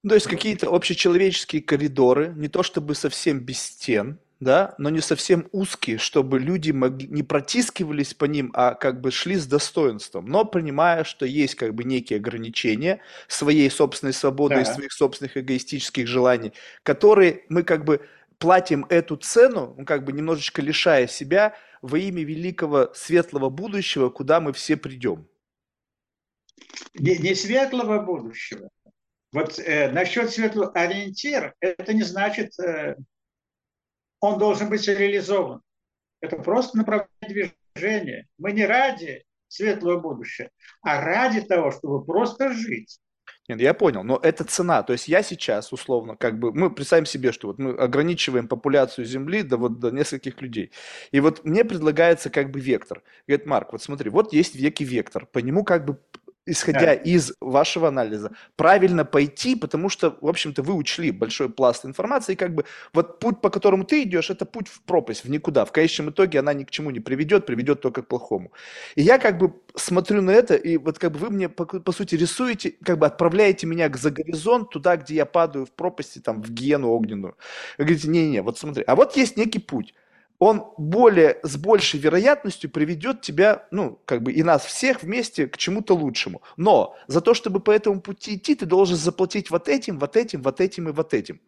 Ну, то есть какие-то общечеловеческие коридоры, не то чтобы совсем без стен, да, но не совсем узкие, чтобы люди могли, не протискивались по ним, а как бы шли с достоинством, но принимая, что есть как бы некие ограничения своей собственной свободы да. и своих собственных эгоистических желаний, которые мы как бы платим эту цену, ну, как бы немножечко лишая себя во имя великого светлого будущего, куда мы все придем. Не, не светлого будущего, вот э, насчет светлого ориентир, это не значит, э, он должен быть реализован. Это просто направление движения. Мы не ради светлого будущего, а ради того, чтобы просто жить. Нет, я понял, но это цена. То есть я сейчас, условно, как бы, мы представим себе, что вот мы ограничиваем популяцию Земли до вот до нескольких людей. И вот мне предлагается как бы вектор. Говорит, Марк, вот смотри, вот есть веки вектор, по нему как бы исходя да. из вашего анализа, правильно пойти, потому что, в общем-то, вы учли большой пласт информации, и как бы вот путь, по которому ты идешь, это путь в пропасть, в никуда. В конечном итоге она ни к чему не приведет, приведет только к плохому. И я как бы смотрю на это, и вот как бы вы мне, по, по сути, рисуете, как бы отправляете меня к за горизонт, туда, где я падаю в пропасти, там, в гену огненную. Вы говорите, не-не, вот смотри, а вот есть некий путь. Он более, с большей вероятностью приведет тебя, ну, как бы и нас всех вместе к чему-то лучшему. Но за то, чтобы по этому пути идти, ты должен заплатить вот этим, вот этим, вот этим и вот этим.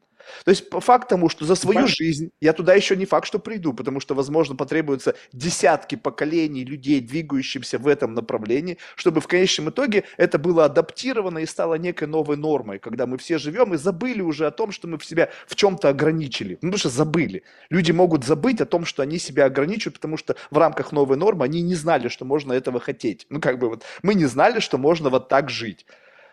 То есть по факт тому, что за свою жизнь я туда еще не факт, что приду, потому что, возможно, потребуется десятки поколений людей, двигающихся в этом направлении, чтобы в конечном итоге это было адаптировано и стало некой новой нормой, когда мы все живем и забыли уже о том, что мы в себя в чем-то ограничили. Ну, потому что забыли. Люди могут забыть о том, что они себя ограничивают, потому что в рамках новой нормы они не знали, что можно этого хотеть. Ну, как бы вот мы не знали, что можно вот так жить.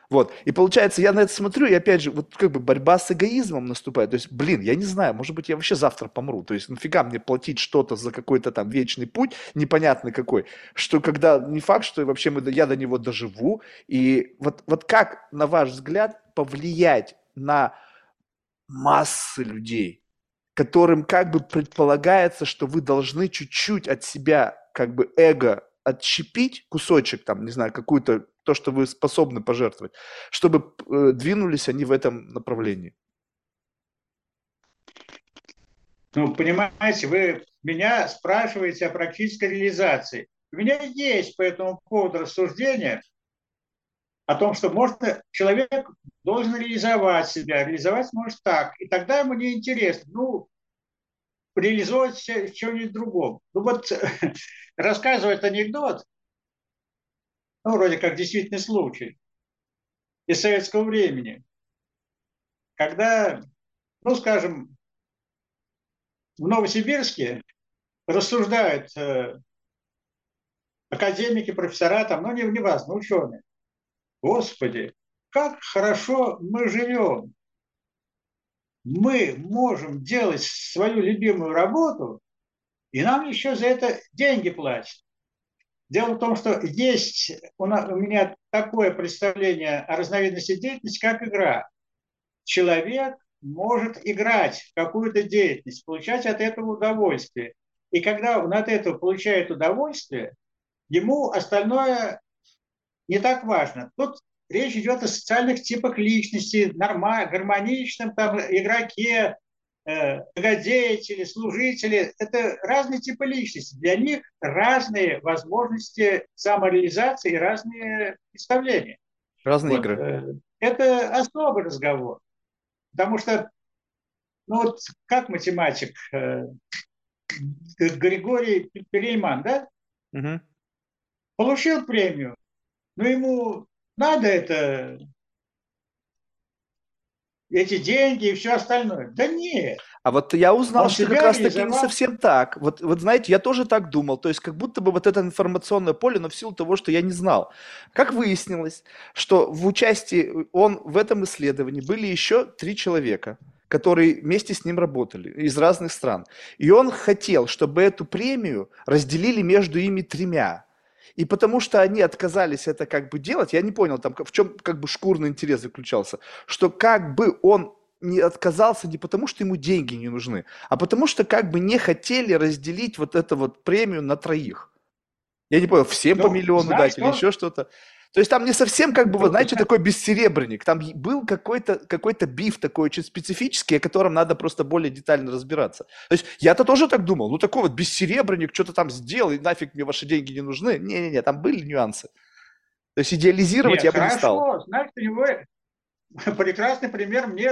Вот. И получается, я на это смотрю, и опять же, вот как бы борьба с эгоизмом наступает. То есть, блин, я не знаю, может быть, я вообще завтра помру. То есть, нафига мне платить что-то за какой-то там вечный путь, непонятный какой, что когда не факт, что вообще мы, я до него доживу. И вот, вот как, на ваш взгляд, повлиять на массы людей, которым как бы предполагается, что вы должны чуть-чуть от себя как бы эго отщепить кусочек, там, не знаю, какую-то то, что вы способны пожертвовать, чтобы э, двинулись они в этом направлении? Ну, понимаете, вы меня спрашиваете о практической реализации. У меня есть по этому поводу рассуждение о том, что можно, человек должен реализовать себя, реализовать может так, и тогда ему не интересно, ну, реализовать что-нибудь другом. Ну вот рассказывает анекдот, ну, вроде как действительный случай, из советского времени, когда, ну, скажем, в Новосибирске рассуждают э, академики, профессора, там, ну, не, не важно, ученые. Господи, как хорошо мы живем. Мы можем делать свою любимую работу, и нам еще за это деньги платят. Дело в том, что есть у, нас, у меня такое представление о разновидности деятельности, как игра. Человек может играть какую-то деятельность, получать от этого удовольствие. И когда он от этого получает удовольствие, ему остальное не так важно. Тут речь идет о социальных типах личности, нормально, гармоничном там, игроке, многодеятели, э, служители – это разные типы личности. Для них разные возможности самореализации разные представления. Разные вот. игры. Э, это особый разговор. Потому что, ну вот как математик э, Григорий Перейман, да? Угу. Получил премию, но ему надо это эти деньги и все остальное. Да нет. А вот я узнал, Он что как раз таки не совсем так. Вот, вот знаете, я тоже так думал. То есть как будто бы вот это информационное поле, но в силу того, что я не знал. Как выяснилось, что в участии он в этом исследовании были еще три человека которые вместе с ним работали из разных стран. И он хотел, чтобы эту премию разделили между ими тремя. И потому что они отказались это как бы делать, я не понял, там в чем как бы шкурный интерес заключался, что как бы он не отказался не потому, что ему деньги не нужны, а потому что как бы не хотели разделить вот эту вот премию на троих. Я не понял, всем ну, по миллиону знаешь, дать или еще что-то. То есть там не совсем, как бы, вы знаете, такой бессеребренник. Там был какой-то какой биф такой очень специфический, о котором надо просто более детально разбираться. То есть я-то тоже так думал. Ну, такой вот бессеребренник что-то там сделал, и нафиг мне ваши деньги не нужны. Не-не-не, там были нюансы. То есть идеализировать Нет, я бы хорошо. не стал. Знаешь, у него прекрасный пример мне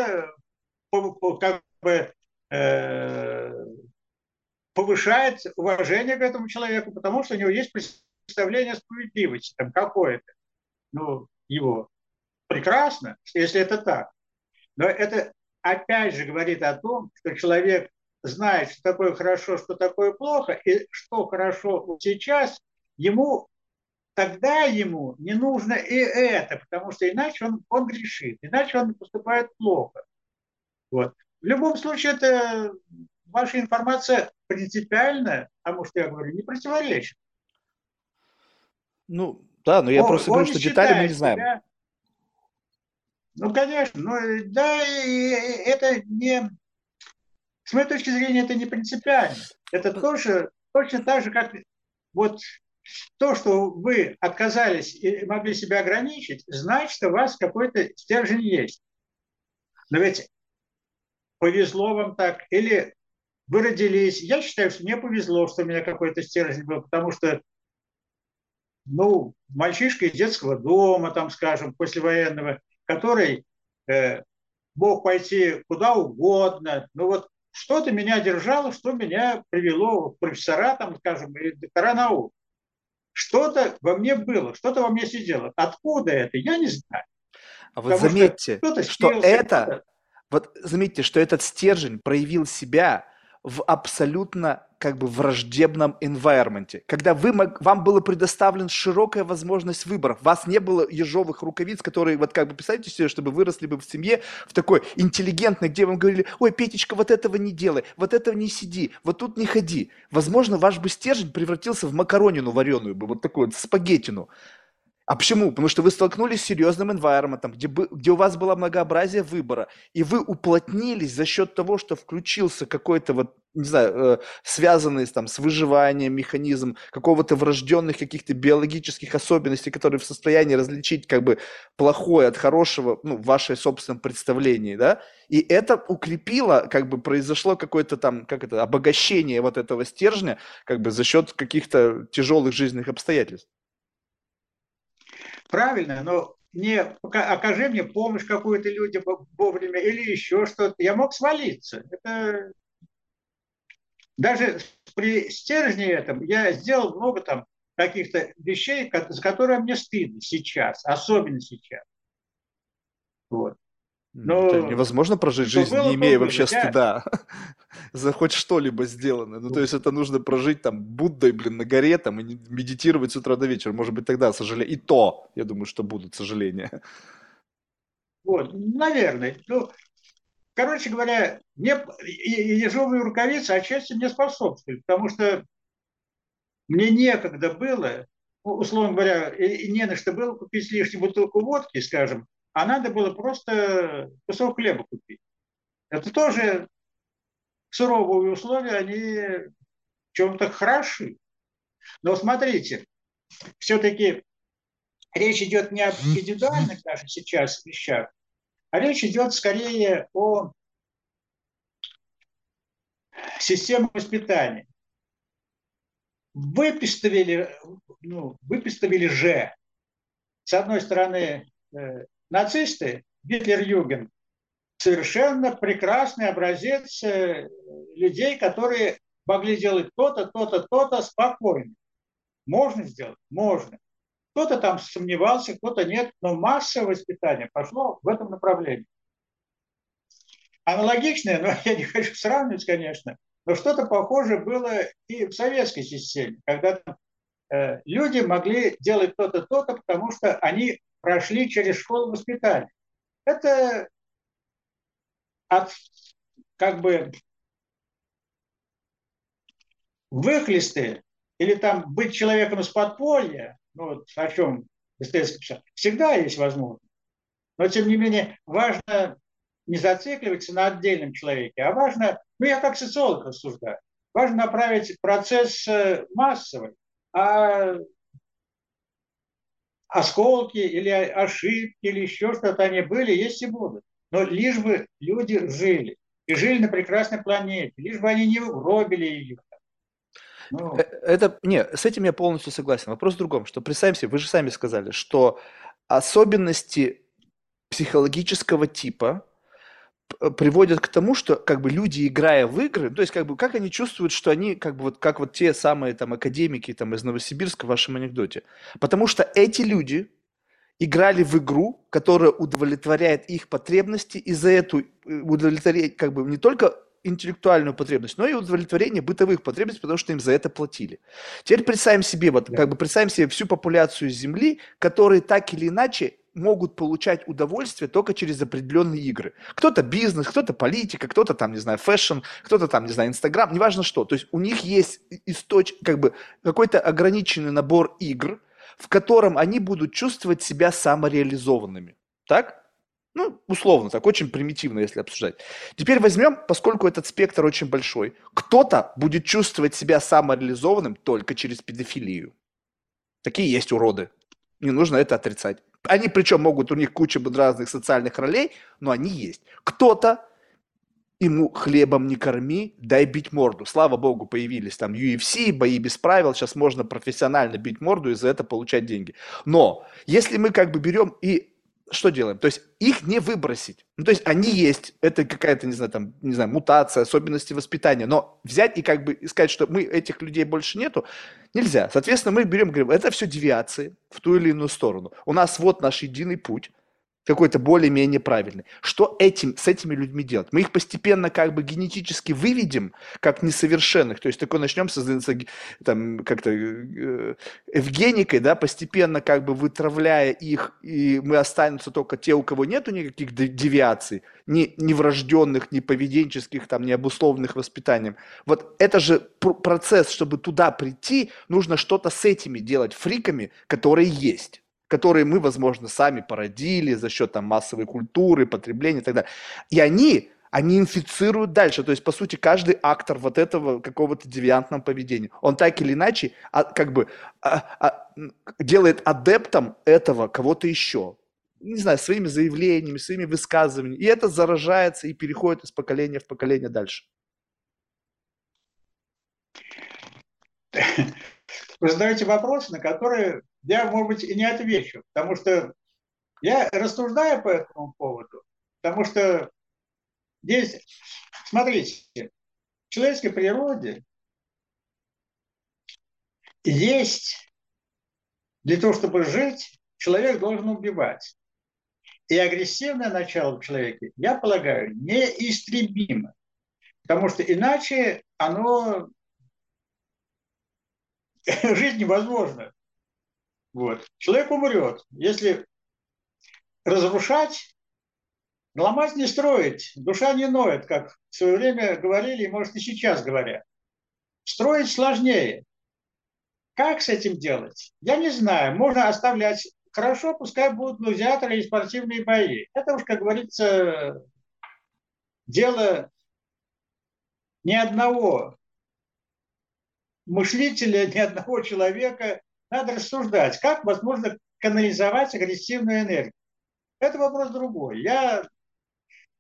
как бы э, повышает уважение к этому человеку, потому что у него есть представление справедливости там какое-то ну, его. Прекрасно, если это так. Но это опять же говорит о том, что человек знает, что такое хорошо, что такое плохо, и что хорошо сейчас, ему тогда ему не нужно и это, потому что иначе он, он грешит, иначе он поступает плохо. Вот. В любом случае, это ваша информация принципиально, потому что я говорю, не противоречит. Ну, да, но я он, просто говорю, что детали мы не знаем. Себя... Ну, конечно, но, да, и это не... С моей точки зрения, это не принципиально. Это тоже точно так же, как вот то, что вы отказались и могли себя ограничить, значит, у вас какой-то стержень есть. Но ведь повезло вам так, или вы родились. Я считаю, что мне повезло, что у меня какой-то стержень был, потому что, ну, мальчишка из детского дома, там, скажем, послевоенного, который э, мог пойти куда угодно. Ну вот что-то меня держало, что меня привело в профессора, там, скажем, и доктора наук. Что-то во мне было, что-то во мне сидело. Откуда это, я не знаю. А вот Потому заметьте, что, что это, вот заметьте, что этот стержень проявил себя в абсолютно как бы враждебном environment, когда вы, вам было предоставлена широкая возможность выбора, вас не было ежовых рукавиц, которые, вот как бы, представьте себе, чтобы выросли бы в семье в такой интеллигентной, где вам говорили, ой, Петечка, вот этого не делай, вот этого не сиди, вот тут не ходи. Возможно, ваш бы стержень превратился в макаронину вареную бы, вот такую вот спагеттину. А почему? Потому что вы столкнулись с серьезным environment, где, где у вас было многообразие выбора, и вы уплотнились за счет того, что включился какой-то вот, не знаю, э, связанный там, с выживанием механизм какого-то врожденных каких-то биологических особенностей, которые в состоянии различить как бы плохое от хорошего, ну, в вашей собственном представлении, да, и это укрепило, как бы произошло какое-то там, как это, обогащение вот этого стержня, как бы за счет каких-то тяжелых жизненных обстоятельств. Правильно, но не окажи мне помощь какую-то людям вовремя или еще что-то. Я мог свалиться. Это... Даже при стержне этом я сделал много там каких-то вещей, за которые мне стыдно сейчас, особенно сейчас. Вот. Но это невозможно прожить жизнь, было, не имея вообще было. стыда за хоть что-либо сделанное. Ну, то есть это нужно прожить там Буддой, блин, на горе там и медитировать с утра до вечера. Может быть, тогда сожаление. И то, я думаю, что будут сожаления. Вот, наверное. Ну, короче говоря, мне ежовые рукавицы отчасти мне способствуют, потому что мне некогда было, ну, условно говоря, и не на что было купить лишнюю бутылку водки, скажем, а надо было просто кусок хлеба купить. Это тоже суровые условия, они в чем-то хороши. Но смотрите, все-таки речь идет не об индивидуальных даже сейчас вещах, а речь идет скорее о системе воспитания. Выписывали, ну, выписывали же, с одной стороны, э, нацисты, Гитлер-Юген, совершенно прекрасный образец э, людей, которые могли делать то-то, то-то, то-то спокойно. Можно сделать? Можно. Кто-то там сомневался, кто-то нет, но массовое воспитание пошло в этом направлении. Аналогичное, но я не хочу сравнивать, конечно, но что-то похожее было и в советской системе, когда э, люди могли делать то-то, то-то, потому что они прошли через школу воспитания. Это от, как бы выхлесты или там быть человеком из подполья, ну вот о чем Достоевский всегда есть возможность. Но тем не менее важно не зацикливаться на отдельном человеке, а важно, ну я как социолог рассуждаю, важно направить процесс э, массовый, а осколки или ошибки или еще что-то они были, есть и будут. Но лишь бы люди жили. И жили на прекрасной планете. Лишь бы они не угробили ее. Ну. Э, это, не, с этим я полностью согласен. Вопрос в другом, что представим себе, вы же сами сказали, что особенности психологического типа Приводят к тому, что как бы люди, играя в игры, то есть как бы как они чувствуют, что они как бы вот как вот те самые там академики там из Новосибирска в вашем анекдоте. Потому что эти люди играли в игру, которая удовлетворяет их потребности, и за эту э, удовлетворяет как бы не только интеллектуальную потребность, но и удовлетворение бытовых потребностей, потому что им за это платили. Теперь представим себе, вот, как бы представим себе всю популяцию Земли, которые так или иначе могут получать удовольствие только через определенные игры. Кто-то бизнес, кто-то политика, кто-то там, не знаю, fashion, кто-то там, не знаю, Инстаграм, неважно что. То есть у них есть источ... как бы какой-то ограниченный набор игр, в котором они будут чувствовать себя самореализованными. Так? Ну, условно, так, очень примитивно, если обсуждать. Теперь возьмем, поскольку этот спектр очень большой, кто-то будет чувствовать себя самореализованным только через педофилию. Такие есть уроды. Не нужно это отрицать. Они причем могут, у них куча разных социальных ролей, но они есть. Кто-то ему хлебом не корми, дай бить морду. Слава богу, появились там UFC, бои без правил, сейчас можно профессионально бить морду и за это получать деньги. Но если мы как бы берем и что делаем? То есть их не выбросить. Ну, то есть они есть, это какая-то, не знаю, там, не знаю, мутация, особенности воспитания, но взять и как бы сказать, что мы этих людей больше нету, нельзя. Соответственно, мы берем, говорим, это все девиации в ту или иную сторону. У нас вот наш единый путь, какой-то более-менее правильный. Что этим, с этими людьми делать? Мы их постепенно как бы генетически выведем как несовершенных, то есть такой начнем создаться там как-то э, евгеникой, да, постепенно как бы вытравляя их, и мы останутся только те, у кого нету никаких девиаций, ни, ни врожденных, ни поведенческих, там, ни обусловленных воспитанием. Вот это же процесс, чтобы туда прийти, нужно что-то с этими делать фриками, которые есть которые мы, возможно, сами породили за счет там, массовой культуры, потребления и так далее. И они, они инфицируют дальше. То есть, по сути, каждый актор вот этого какого-то девиантного поведения, он так или иначе а, как бы а, а, делает адептом этого кого-то еще. Не знаю, своими заявлениями, своими высказываниями. И это заражается и переходит из поколения в поколение дальше. Вы задаете вопросы, на которые я, может быть, и не отвечу, потому что я рассуждаю по этому поводу, потому что здесь, смотрите, в человеческой природе есть для того, чтобы жить, человек должен убивать. И агрессивное начало в человеке, я полагаю, неистребимо. Потому что иначе оно... Жить невозможно. Вот. Человек умрет. Если разрушать, ломать не строить, душа не ноет, как в свое время говорили, и, может, и сейчас говорят. Строить сложнее. Как с этим делать? Я не знаю. Можно оставлять хорошо, пускай будут гладиаторы и спортивные бои. Это уж, как говорится, дело ни одного мыслителя, ни одного человека, надо рассуждать, как возможно канализовать агрессивную энергию. Это вопрос другой. Я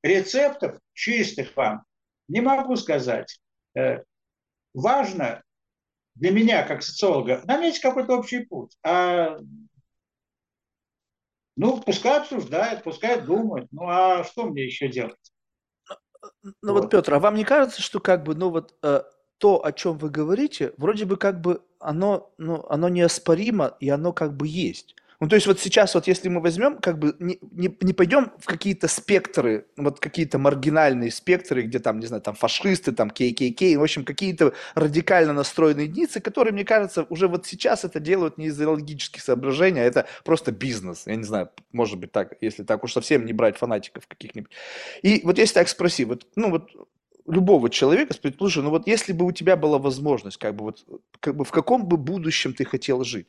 рецептов чистых вам не могу сказать. Э, важно для меня, как социолога, наметить какой-то общий путь. А ну, пускай обсуждают, пускай думают. Ну, а что мне еще делать? Ну вот, вот Петр, а вам не кажется, что как бы, ну вот э, то, о чем вы говорите, вроде бы как бы оно, ну, оно неоспоримо, и оно как бы есть. Ну, то есть вот сейчас вот если мы возьмем, как бы не, не, не пойдем в какие-то спектры, вот какие-то маргинальные спектры, где там, не знаю, там фашисты, там ККК, в общем, какие-то радикально настроенные единицы, которые, мне кажется, уже вот сейчас это делают не из идеологических соображений, а это просто бизнес. Я не знаю, может быть так, если так уж совсем не брать фанатиков каких-нибудь. И вот если так спроси, вот, ну вот любого человека спросить, слушай, ну вот если бы у тебя была возможность, как бы вот, как бы в каком бы будущем ты хотел жить?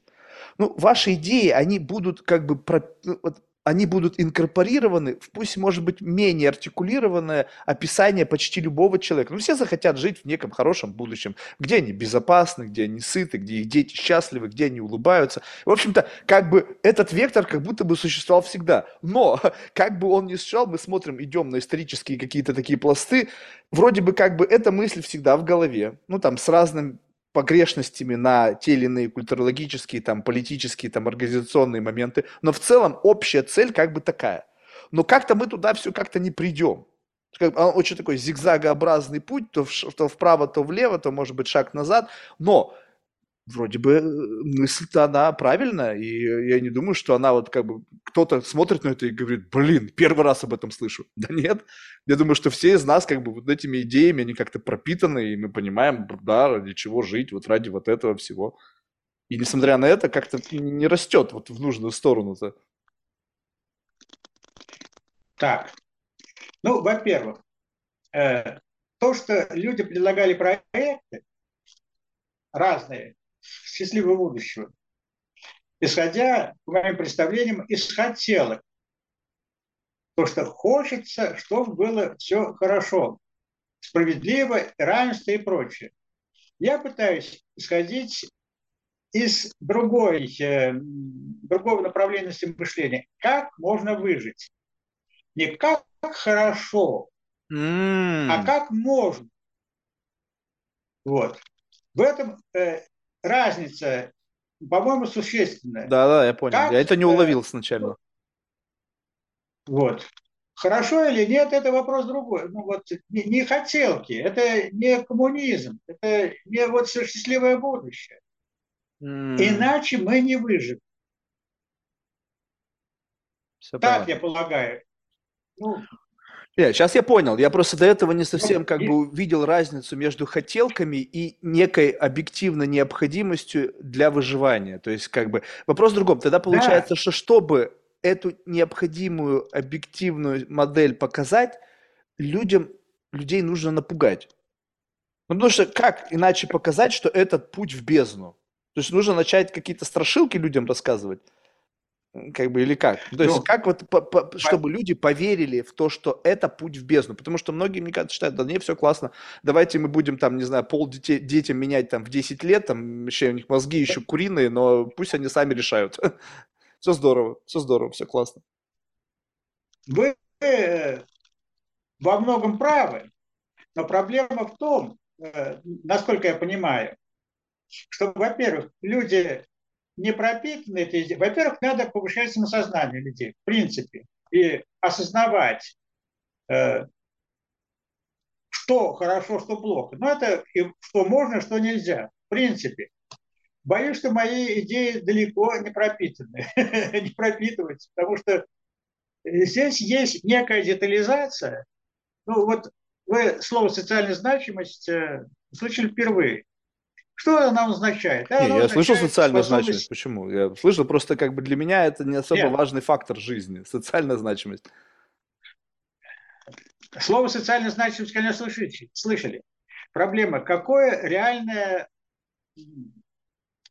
Ну, ваши идеи, они будут как бы, про, ну, вот, они будут инкорпорированы в пусть, может быть, менее артикулированное описание почти любого человека. Ну, все захотят жить в неком хорошем будущем, где они безопасны, где они сыты, где их дети счастливы, где они улыбаются. В общем-то, как бы этот вектор как будто бы существовал всегда. Но, как бы он ни существовал, мы смотрим, идем на исторические какие-то такие пласты, вроде бы как бы эта мысль всегда в голове, ну, там, с разным погрешностями на те или иные культурологические, там, политические, там, организационные моменты, но в целом общая цель как бы такая. Но как-то мы туда все как-то не придем. Очень такой зигзагообразный путь, то вправо, то влево, то может быть шаг назад, но вроде бы э, мысль-то она правильная, и я не думаю, что она вот как бы кто-то смотрит на это и говорит, блин, первый раз об этом слышу. Да нет, я думаю, что все из нас как бы вот этими идеями, они как-то пропитаны, и мы понимаем, да, ради чего жить, вот ради вот этого всего. И несмотря на это, как-то не растет вот в нужную сторону-то. Так, ну, во-первых, э, то, что люди предлагали проекты разные, счастливого будущего, исходя, по моим представлениям, из хотелок. То, что хочется, чтобы было все хорошо, справедливо, равенство и прочее. Я пытаюсь исходить из другой, э, другого направления мышления. Как можно выжить? Не как хорошо, А как можно? Вот. В этом э, разница, по-моему, существенная. Да, да, я понял. Как, я это не уловил сначала. Вот. Хорошо или нет, это вопрос другой. Ну вот не, не хотелки, это не коммунизм, это не вот счастливое будущее. Mm. Иначе мы не выживем. Все так понятно. я полагаю. Ну, нет, сейчас я понял. Я просто до этого не совсем как бы увидел разницу между хотелками и некой объективной необходимостью для выживания. То есть как бы вопрос в другом. Тогда получается, да. что чтобы эту необходимую объективную модель показать, людям, людей нужно напугать. Ну, потому что как иначе показать, что этот путь в бездну? То есть нужно начать какие-то страшилки людям рассказывать? Как бы, или как? То есть, ну, как вот, по, по, чтобы люди поверили в то, что это путь в бездну? Потому что многие, мне кажется, считают, да не, все классно, давайте мы будем там, не знаю, пол детей, детям менять там в 10 лет, там вообще у них мозги еще куриные, но пусть они сами решают. Все здорово, все здорово, все классно. Вы э, во многом правы, но проблема в том, э, насколько я понимаю, что, во-первых, люди не пропитаны этой Во-первых, надо повышать самосознание людей, в принципе, и осознавать, э, что хорошо, что плохо. Но это и что можно, что нельзя, в принципе. Боюсь, что мои идеи далеко не пропитаны, не пропитываются, потому что здесь есть некая детализация. Ну вот вы слово «социальная значимость» э, слышали впервые. Что она означает? Она не, я слышал социальную способность... значимость. Почему? Я слышал, просто как бы для меня это не особо Нет. важный фактор жизни. Социальная значимость. Слово социальная значимость, конечно, слышали. слышали. Проблема, какое реальное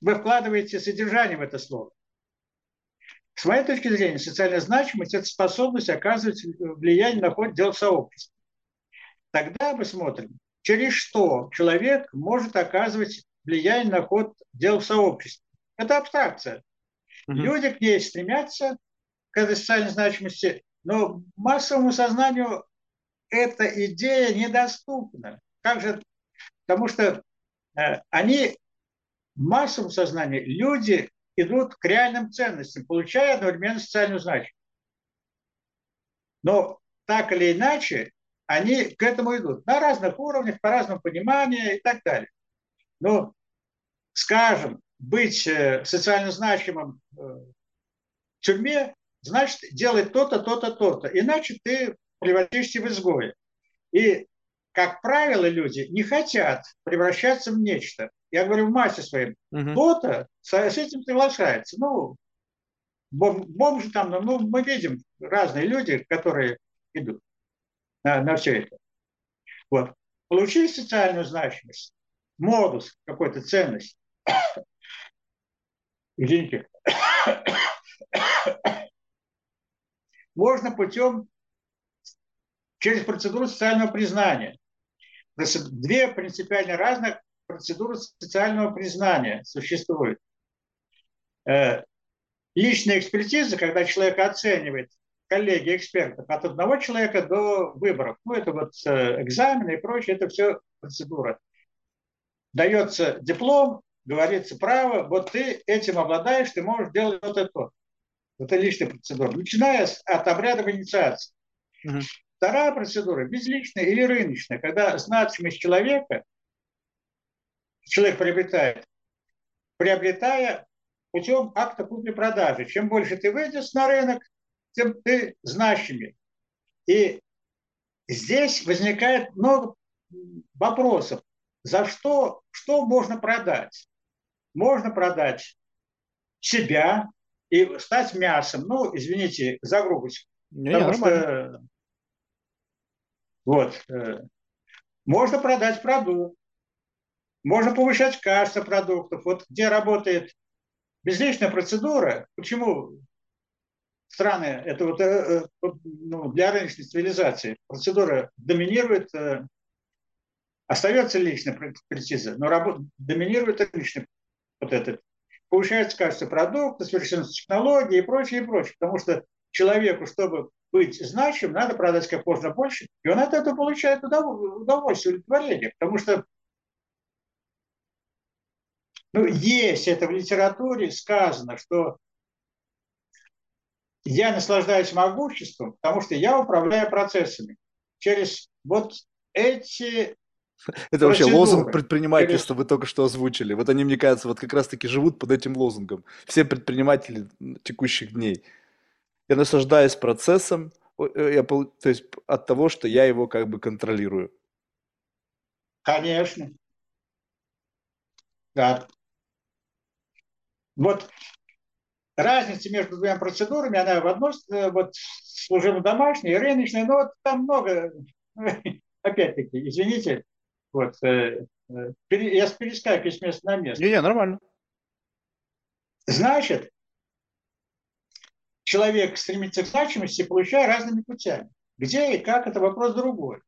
вы вкладываете содержание в это слово. С моей точки зрения, социальная значимость – это способность оказывать влияние на ход дел сообщества. Тогда мы смотрим, через что человек может оказывать влияние на ход дел в сообществе. Это абстракция. Mm-hmm. Люди к ней стремятся, к этой социальной значимости, но массовому сознанию эта идея недоступна. Как же? Потому что э, они в массовом сознании люди идут к реальным ценностям, получая одновременно социальную значимость. Но так или иначе, они к этому идут на разных уровнях, по разному пониманию и так далее. Но, скажем, быть э, социально значимым э, в тюрьме, значит делать то-то, то-то, то-то. Иначе ты превратишься в изгоя. И, как правило, люди не хотят превращаться в нечто. Я говорю в массе своим, угу. кто-то с этим соглашается. Ну, бомжи там, ну, мы видим разные люди, которые идут на, на все это. Вот. Получить социальную значимость, модус, какой-то ценность. Извините. Можно путем через процедуру социального признания. Две принципиально разных процедура социального признания существует. Э, личная экспертиза, когда человек оценивает коллеги экспертов от одного человека до выборов. Ну, это вот э, экзамены и прочее, это все процедура. Дается диплом, говорится право, вот ты этим обладаешь, ты можешь делать вот это. Это личная процедура. Начиная от обрядов инициации. Угу. Вторая процедура – безличная или рыночная, когда значимость человека человек приобретает, приобретая путем акта купли-продажи. Чем больше ты выйдешь на рынок, тем ты значимее. И здесь возникает много вопросов. За что, что можно продать? Можно продать себя и стать мясом. Ну, извините за грубость. Не, потому что вот, э, можно продать продукт, можно повышать качество продуктов. Вот где работает безличная процедура, почему страны, это вот, э, э, ну, для рыночной цивилизации процедура доминирует, остается личная прециза, но работа, доминирует личный вот этот. Повышается качество продукта, совершенствуется технологии и прочее, и прочее. Потому что человеку, чтобы быть значим, надо продать как можно больше, и он от этого получает удовольствие, удовлетворение, потому что ну, есть это в литературе сказано, что я наслаждаюсь могуществом, потому что я управляю процессами. Через вот эти это вообще лозунг предпринимательства вы только что озвучили. Вот они, мне кажется, вот как раз-таки живут под этим лозунгом. Все предприниматели текущих дней. Я наслаждаюсь процессом, э, я, то есть от того, что я его как бы контролирую. Конечно. Да. Вот разница между двумя процедурами, она в одной, э, вот служебно-домашней и рыночной, но вот там много, опять-таки, извините, вот, э, э, я перескакиваю с места на место. Не-не, нормально. Значит, человек стремится к значимости, получая разными путями. Где и как, это вопрос другой.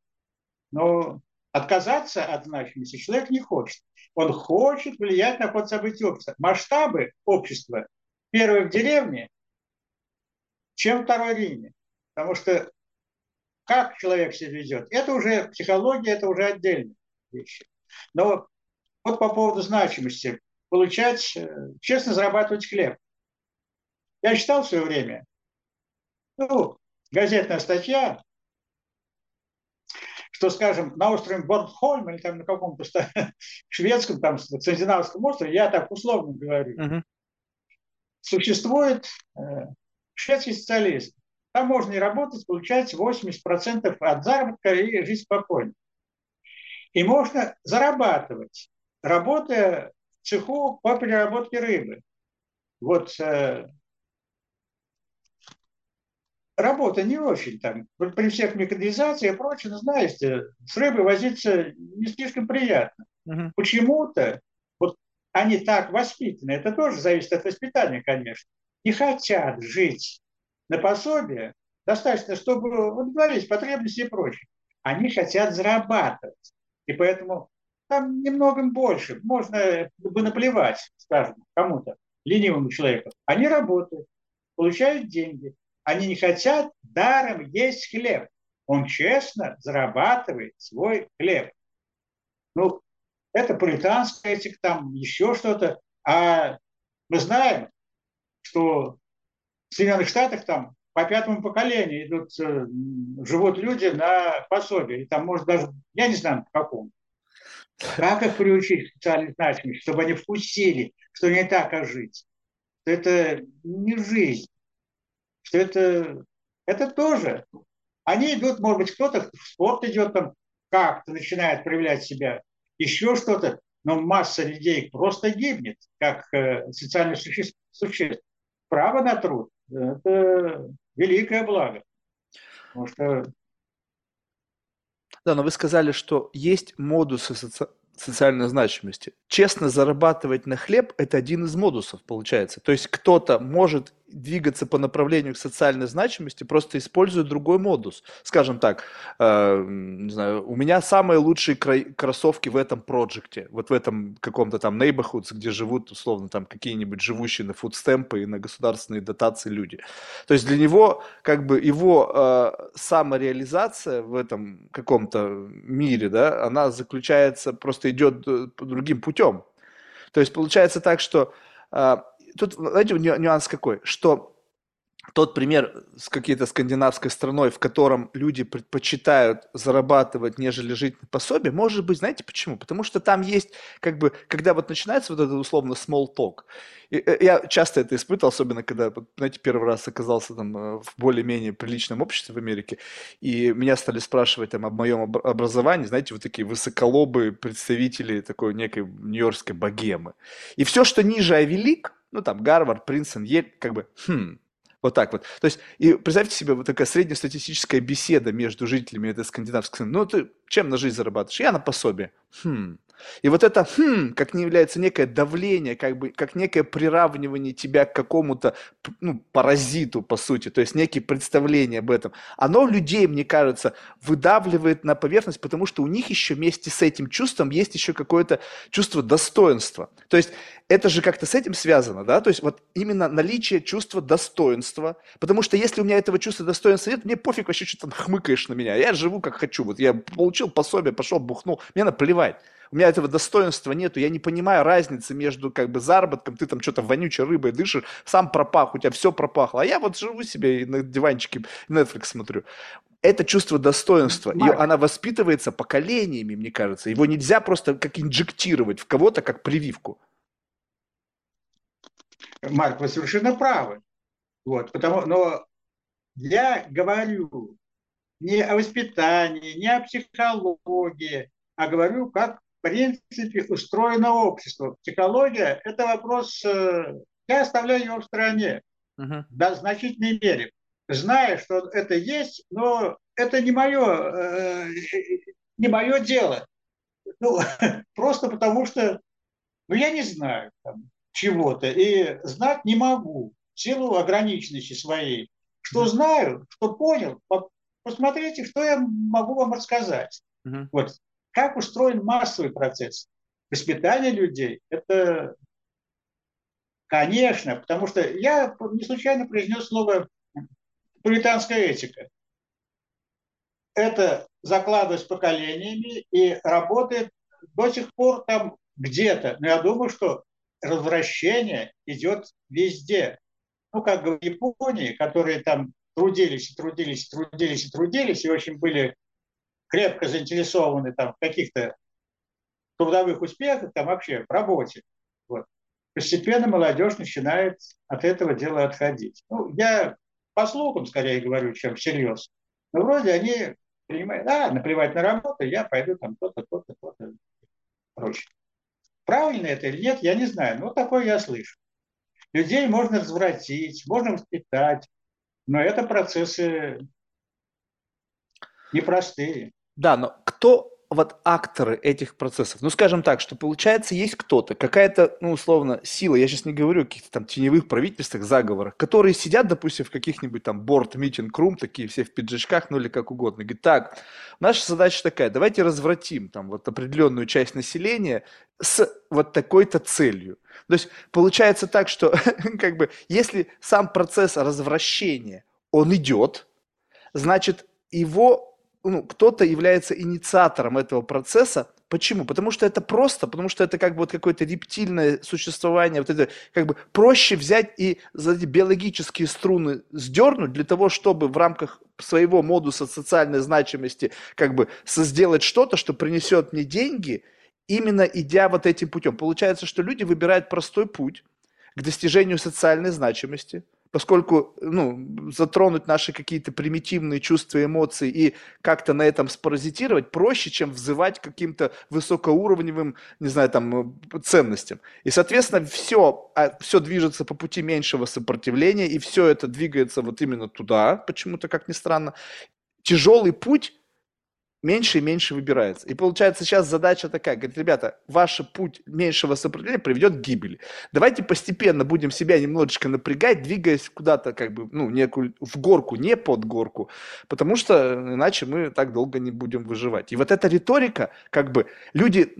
Но отказаться от значимости человек не хочет. Он хочет влиять на ход событий общества. Масштабы общества первый в деревне, чем второй в Риме. Потому что как человек себя ведет, это уже психология, это уже отдельно вещи. Но вот по поводу значимости. Получать, э, честно зарабатывать хлеб. Я читал в свое время, ну, газетная статья, что, скажем, на острове Борнхольм или там на каком-то шведском, там, скандинавском острове, я так условно говорю, uh-huh. существует э, шведский социалист. Там можно и работать, получать 80% от заработка и жить спокойно. И можно зарабатывать, работая в цеху по переработке рыбы. Вот э, работа не очень там, при всех механизации и прочее, знаете, с рыбой возиться не слишком приятно. Угу. Почему-то вот они так воспитаны, это тоже зависит от воспитания, конечно, не хотят жить на пособие, достаточно, чтобы удовлетворить потребности и прочее. Они хотят зарабатывать. И поэтому там немногим больше. Можно бы наплевать, скажем, кому-то, ленивому человеку. Они работают, получают деньги. Они не хотят даром есть хлеб. Он честно зарабатывает свой хлеб. Ну, это пуританская этика, там еще что-то. А мы знаем, что в Соединенных Штатах там по пятому поколению идут, э, живут люди на пособие. И там, может, даже, я не знаю, по какому. Как их приучить к социальной значимости, чтобы они вкусили, что не так, а жить? Что это не жизнь. Что это, это тоже. Они идут, может быть, кто-то в спорт идет там, как-то начинает проявлять себя, еще что-то, но масса людей просто гибнет, как э, социальных существ. Право на труд – это великое благо. Потому что да, но вы сказали, что есть модусы соци социальной значимости. Честно зарабатывать на хлеб – это один из модусов, получается. То есть кто-то может двигаться по направлению к социальной значимости, просто используя другой модус. Скажем так, э, не знаю, у меня самые лучшие кроссовки в этом проекте, вот в этом каком-то там neighborhoods, где живут, условно, там какие-нибудь живущие на фудстемпы и на государственные дотации люди. То есть для него, как бы, его э, самореализация в этом каком-то мире, да, она заключается просто идет э, другим путем. То есть получается так, что э, тут, знаете, нюанс какой, что тот пример с какой-то скандинавской страной, в котором люди предпочитают зарабатывать, нежели жить на пособие, может быть, знаете почему? Потому что там есть, как бы, когда вот начинается вот этот условно small talk, и, э, я часто это испытывал, особенно когда, знаете, первый раз оказался там э, в более-менее приличном обществе в Америке, и меня стали спрашивать там об моем образовании, знаете, вот такие высоколобые представители такой некой нью-йоркской богемы. И все, что ниже Авелик, ну там Гарвард, Принстон, Ель, как бы, хм, вот так вот. То есть, и представьте себе, вот такая среднестатистическая беседа между жителями этой скандинавской страны. Ну, ты чем на жизнь зарабатываешь? Я на пособие. Хм. И вот это «хм», как не является некое давление, как бы, как некое приравнивание тебя к какому-то ну, паразиту, по сути, то есть некие представления об этом, оно людей, мне кажется, выдавливает на поверхность, потому что у них еще вместе с этим чувством есть еще какое-то чувство достоинства. То есть это же как-то с этим связано, да, то есть вот именно наличие чувства достоинства, потому что если у меня этого чувства достоинства нет, мне пофиг вообще, что там хмыкаешь на меня, я живу как хочу, вот я получил пособие, пошел, бухнул, мне наплевать, у меня этого достоинства нету, я не понимаю разницы между как бы заработком, ты там что-то вонючей рыбой дышишь, сам пропах, у тебя все пропахло, а я вот живу себе и на диванчике Netflix смотрю. Это чувство достоинства, и она воспитывается поколениями, мне кажется. Его нельзя просто как инжектировать в кого-то как прививку. Марк, вы совершенно правы. Вот, потому, но я говорю не о воспитании, не о психологии, а говорю, как в принципе устроено общество. Психология – это вопрос, э, я оставляю его в стороне uh-huh. в значительной мере, зная, что это есть, но это не мое, э, не мое дело. Ну, просто потому что, ну, я не знаю, там, чего-то и знать не могу в силу ограниченности своей. Что знаю, что понял, посмотрите, что я могу вам рассказать. Uh-huh. Вот как устроен массовый процесс воспитания людей. Это, конечно, потому что я не случайно произнес слово пуританская этика. Это закладывается поколениями и работает до сих пор там где-то. Но я думаю, что развращение идет везде. Ну, как в Японии, которые там трудились, трудились, трудились трудились, и очень были крепко заинтересованы там, в каких-то трудовых успехах, там вообще в работе. Вот. Постепенно молодежь начинает от этого дела отходить. Ну, я по слухам скорее говорю, чем всерьез. Но вроде они принимают, а, наплевать на работу, я пойду там то-то, то-то, то-то, прочее. Правильно это или нет, я не знаю, но такое я слышу. Людей можно развратить, можно воспитать, но это процессы непростые. Да, но кто вот акторы этих процессов? Ну, скажем так, что получается, есть кто-то, какая-то, ну, условно, сила, я сейчас не говорю о каких-то там теневых правительствах, заговорах, которые сидят, допустим, в каких-нибудь там борт митинг рум такие все в пиджачках, ну, или как угодно. Говорит, так, наша задача такая, давайте развратим там вот определенную часть населения с вот такой-то целью. То есть получается так, что как бы если сам процесс развращения, он идет, значит, его ну, кто-то является инициатором этого процесса. Почему? Потому что это просто, потому что это как бы вот какое-то рептильное существование, вот это как бы проще взять и за эти биологические струны сдернуть для того, чтобы в рамках своего модуса социальной значимости как бы сделать что-то, что принесет мне деньги, именно идя вот этим путем. Получается, что люди выбирают простой путь к достижению социальной значимости – поскольку ну, затронуть наши какие-то примитивные чувства, эмоции и как-то на этом спаразитировать проще, чем взывать каким-то высокоуровневым, не знаю, там, ценностям. И, соответственно, все, а, все движется по пути меньшего сопротивления, и все это двигается вот именно туда, почему-то, как ни странно. Тяжелый путь меньше и меньше выбирается. И получается сейчас задача такая, говорит, ребята, ваш путь меньшего сопротивления приведет к гибели. Давайте постепенно будем себя немножечко напрягать, двигаясь куда-то как бы, ну, некую, в горку, не под горку, потому что иначе мы так долго не будем выживать. И вот эта риторика, как бы, люди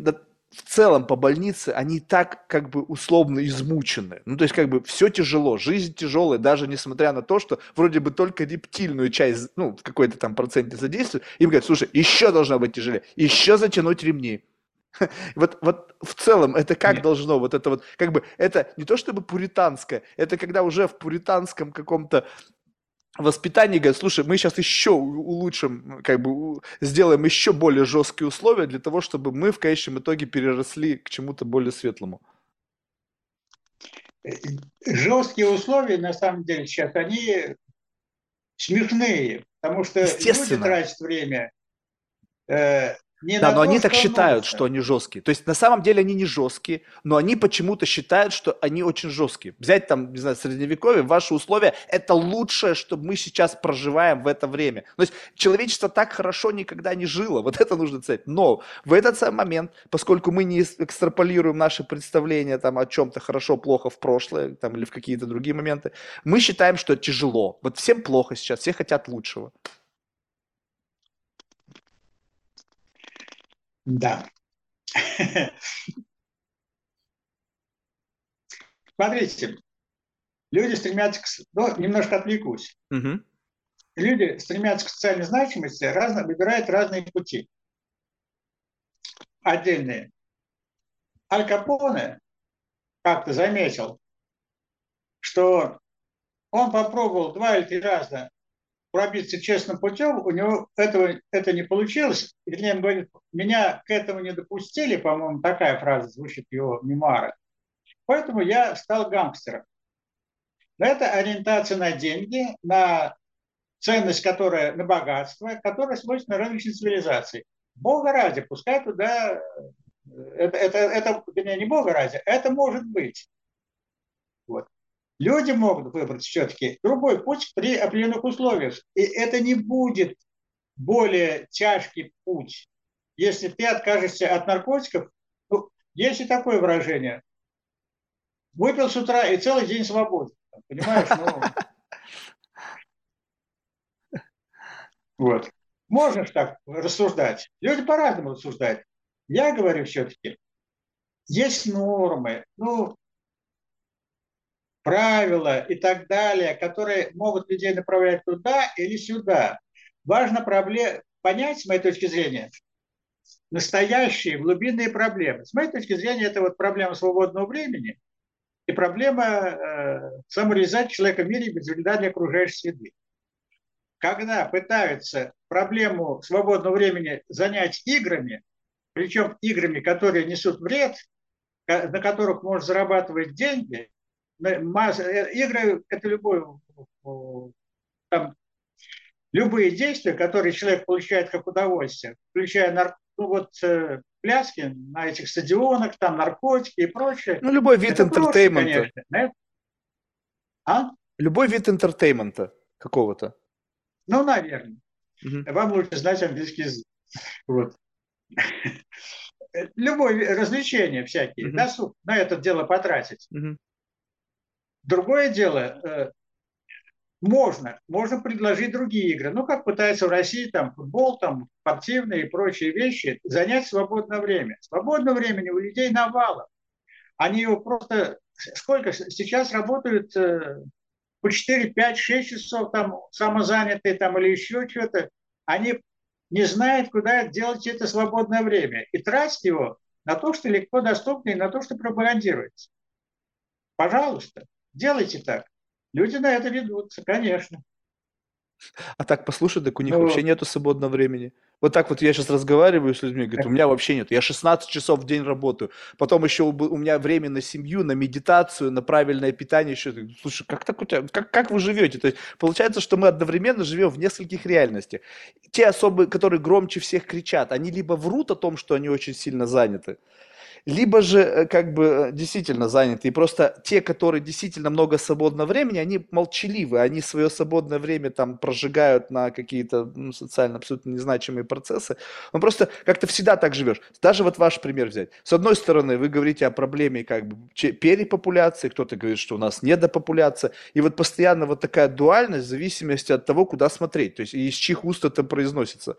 в целом по больнице, они так как бы условно измучены. Ну, то есть как бы все тяжело, жизнь тяжелая, даже несмотря на то, что вроде бы только рептильную часть, ну, в какой-то там проценте задействуют, им говорят, слушай, еще должно быть тяжелее, еще затянуть ремни. Вот, вот в целом это как Нет. должно, вот это вот, как бы, это не то чтобы пуританское, это когда уже в пуританском каком-то воспитании говорят, слушай, мы сейчас еще улучшим, как бы сделаем еще более жесткие условия для того, чтобы мы в конечном итоге переросли к чему-то более светлому. Жесткие условия, на самом деле, сейчас, они смешные, потому что люди тратят время, э, Не да, но они так считают, что они жесткие. То есть на самом деле они не жесткие, но они почему-то считают, что они очень жесткие. Взять там, не знаю, средневековье, ваши условия – это лучшее, что мы сейчас проживаем в это время. То есть человечество так хорошо никогда не жило, вот это нужно ценить. Но в этот самый момент, поскольку мы не экстраполируем наши представления там, о чем-то хорошо, плохо в прошлое там, или в какие-то другие моменты, мы считаем, что тяжело. Вот всем плохо сейчас, все хотят лучшего. Да. Смотрите, люди стремятся к... Ну, немножко отвлекусь. Угу. Люди стремятся к социальной значимости, разно, выбирают разные пути. Отдельные. Аль Капоне как-то заметил, что он попробовал два или три раза пробиться честным путем, у него этого, это не получилось. Вернее, он говорит, меня к этому не допустили, по-моему, такая фраза звучит его мемуарах. Поэтому я стал гангстером. Но это ориентация на деньги, на ценность, которая, на богатство, которая свойственна различным цивилизации. Бога ради, пускай туда, это, это, это вернее, не Бога ради, это может быть. Люди могут выбрать все-таки другой путь при определенных условиях. И это не будет более тяжкий путь. Если ты откажешься от наркотиков, ну, есть и такое выражение. Выпил с утра и целый день свободен. Понимаешь? Ну, вот. Можно же так рассуждать. Люди по-разному рассуждают. Я говорю все-таки, есть нормы. Ну, правила и так далее, которые могут людей направлять туда или сюда. Важно проблем... понять, с моей точки зрения, настоящие глубинные проблемы. С моей точки зрения, это вот проблема свободного времени и проблема э, самореализации человека в мире без вреда окружающей среды. Когда пытаются проблему свободного времени занять играми, причем играми, которые несут вред, на которых можно зарабатывать деньги, масса, э, игры это любой, там, любые действия, которые человек получает как удовольствие, включая нар, ну вот э, пляски на этих стадионах, там наркотики и прочее. Ну любой вид entertainment а. А? Любой вид entertainment а какого-то. Ну, наверное. Угу. Вам лучше знать английский язык. Вот. Любое развлечение всякие, угу. досуг на это дело потратить. Угу. Другое дело, э, можно, можно предложить другие игры. Ну, как пытаются в России, там, футбол, там, спортивные и прочие вещи, занять свободное время. Свободное времени у людей навалом. Они его просто... Сколько? Сейчас работают э, по 4, 5, 6 часов там самозанятые там или еще что-то. Они не знают, куда делать это свободное время. И тратить его на то, что легко доступно, и на то, что пропагандируется. Пожалуйста. Делайте так. Люди на это ведутся, конечно. А так послушай, так у них ну, вообще нету свободного времени. Вот так вот я сейчас разговариваю с людьми, говорят, у меня вообще нет. Я 16 часов в день работаю. Потом еще у меня время на семью, на медитацию, на правильное питание. Еще. Слушай, как так у тебя, как, как вы живете? То есть получается, что мы одновременно живем в нескольких реальностях. Те особые, которые громче всех кричат, они либо врут о том, что они очень сильно заняты, либо же э, как бы э, действительно заняты. И просто те, которые действительно много свободного времени, они молчаливы, они свое свободное время там прожигают на какие-то ну, социально абсолютно незначимые процессы. Но просто как-то всегда так живешь. Даже вот ваш пример взять. С одной стороны, вы говорите о проблеме как бы перепопуляции, кто-то говорит, что у нас недопопуляция. И вот постоянно вот такая дуальность в зависимости от того, куда смотреть. То есть из чьих уст это произносится.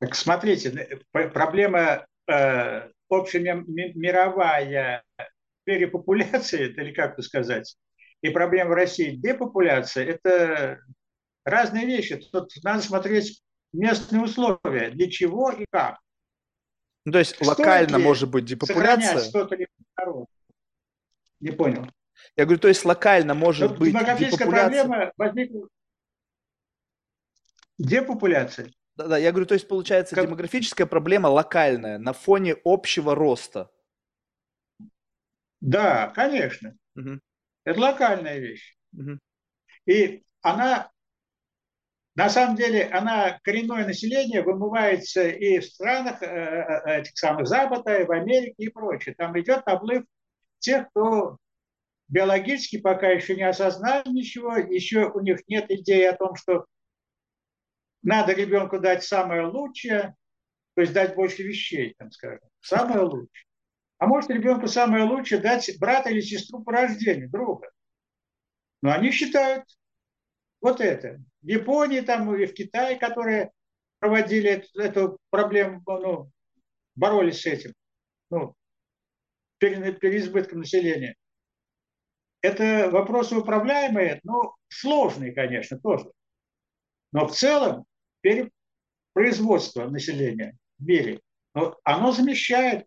Так смотрите, проблема э, общемировая перепопуляция, или как это сказать, и проблема в России депопуляция, это разные вещи. Тут надо смотреть местные условия, для чего и как. Ну, то есть Стоит локально может быть депопуляция? что-то Не понял. Я говорю, то есть локально может Но быть депопуляция? проблема возникла депопуляция. Да, да, я говорю, то есть получается как... демографическая проблема локальная на фоне общего роста. Да, конечно. Угу. Это локальная вещь. Угу. И она на самом деле она, коренное население вымывается и в странах э, э, этих самых Запада, и в Америке и прочее. Там идет наплыв тех, кто биологически пока еще не осознали ничего, еще у них нет идеи о том, что надо ребенку дать самое лучшее, то есть дать больше вещей, там скажем, самое лучшее. А может ребенку самое лучшее дать брата или сестру по рождению, друга. Но они считают вот это. В Японии там и в Китае, которые проводили эту, эту проблему, ну, боролись с этим, ну, переизбытком населения. Это вопросы управляемые, но сложные, конечно, тоже. Но в целом перепроизводство населения в мире, оно замещает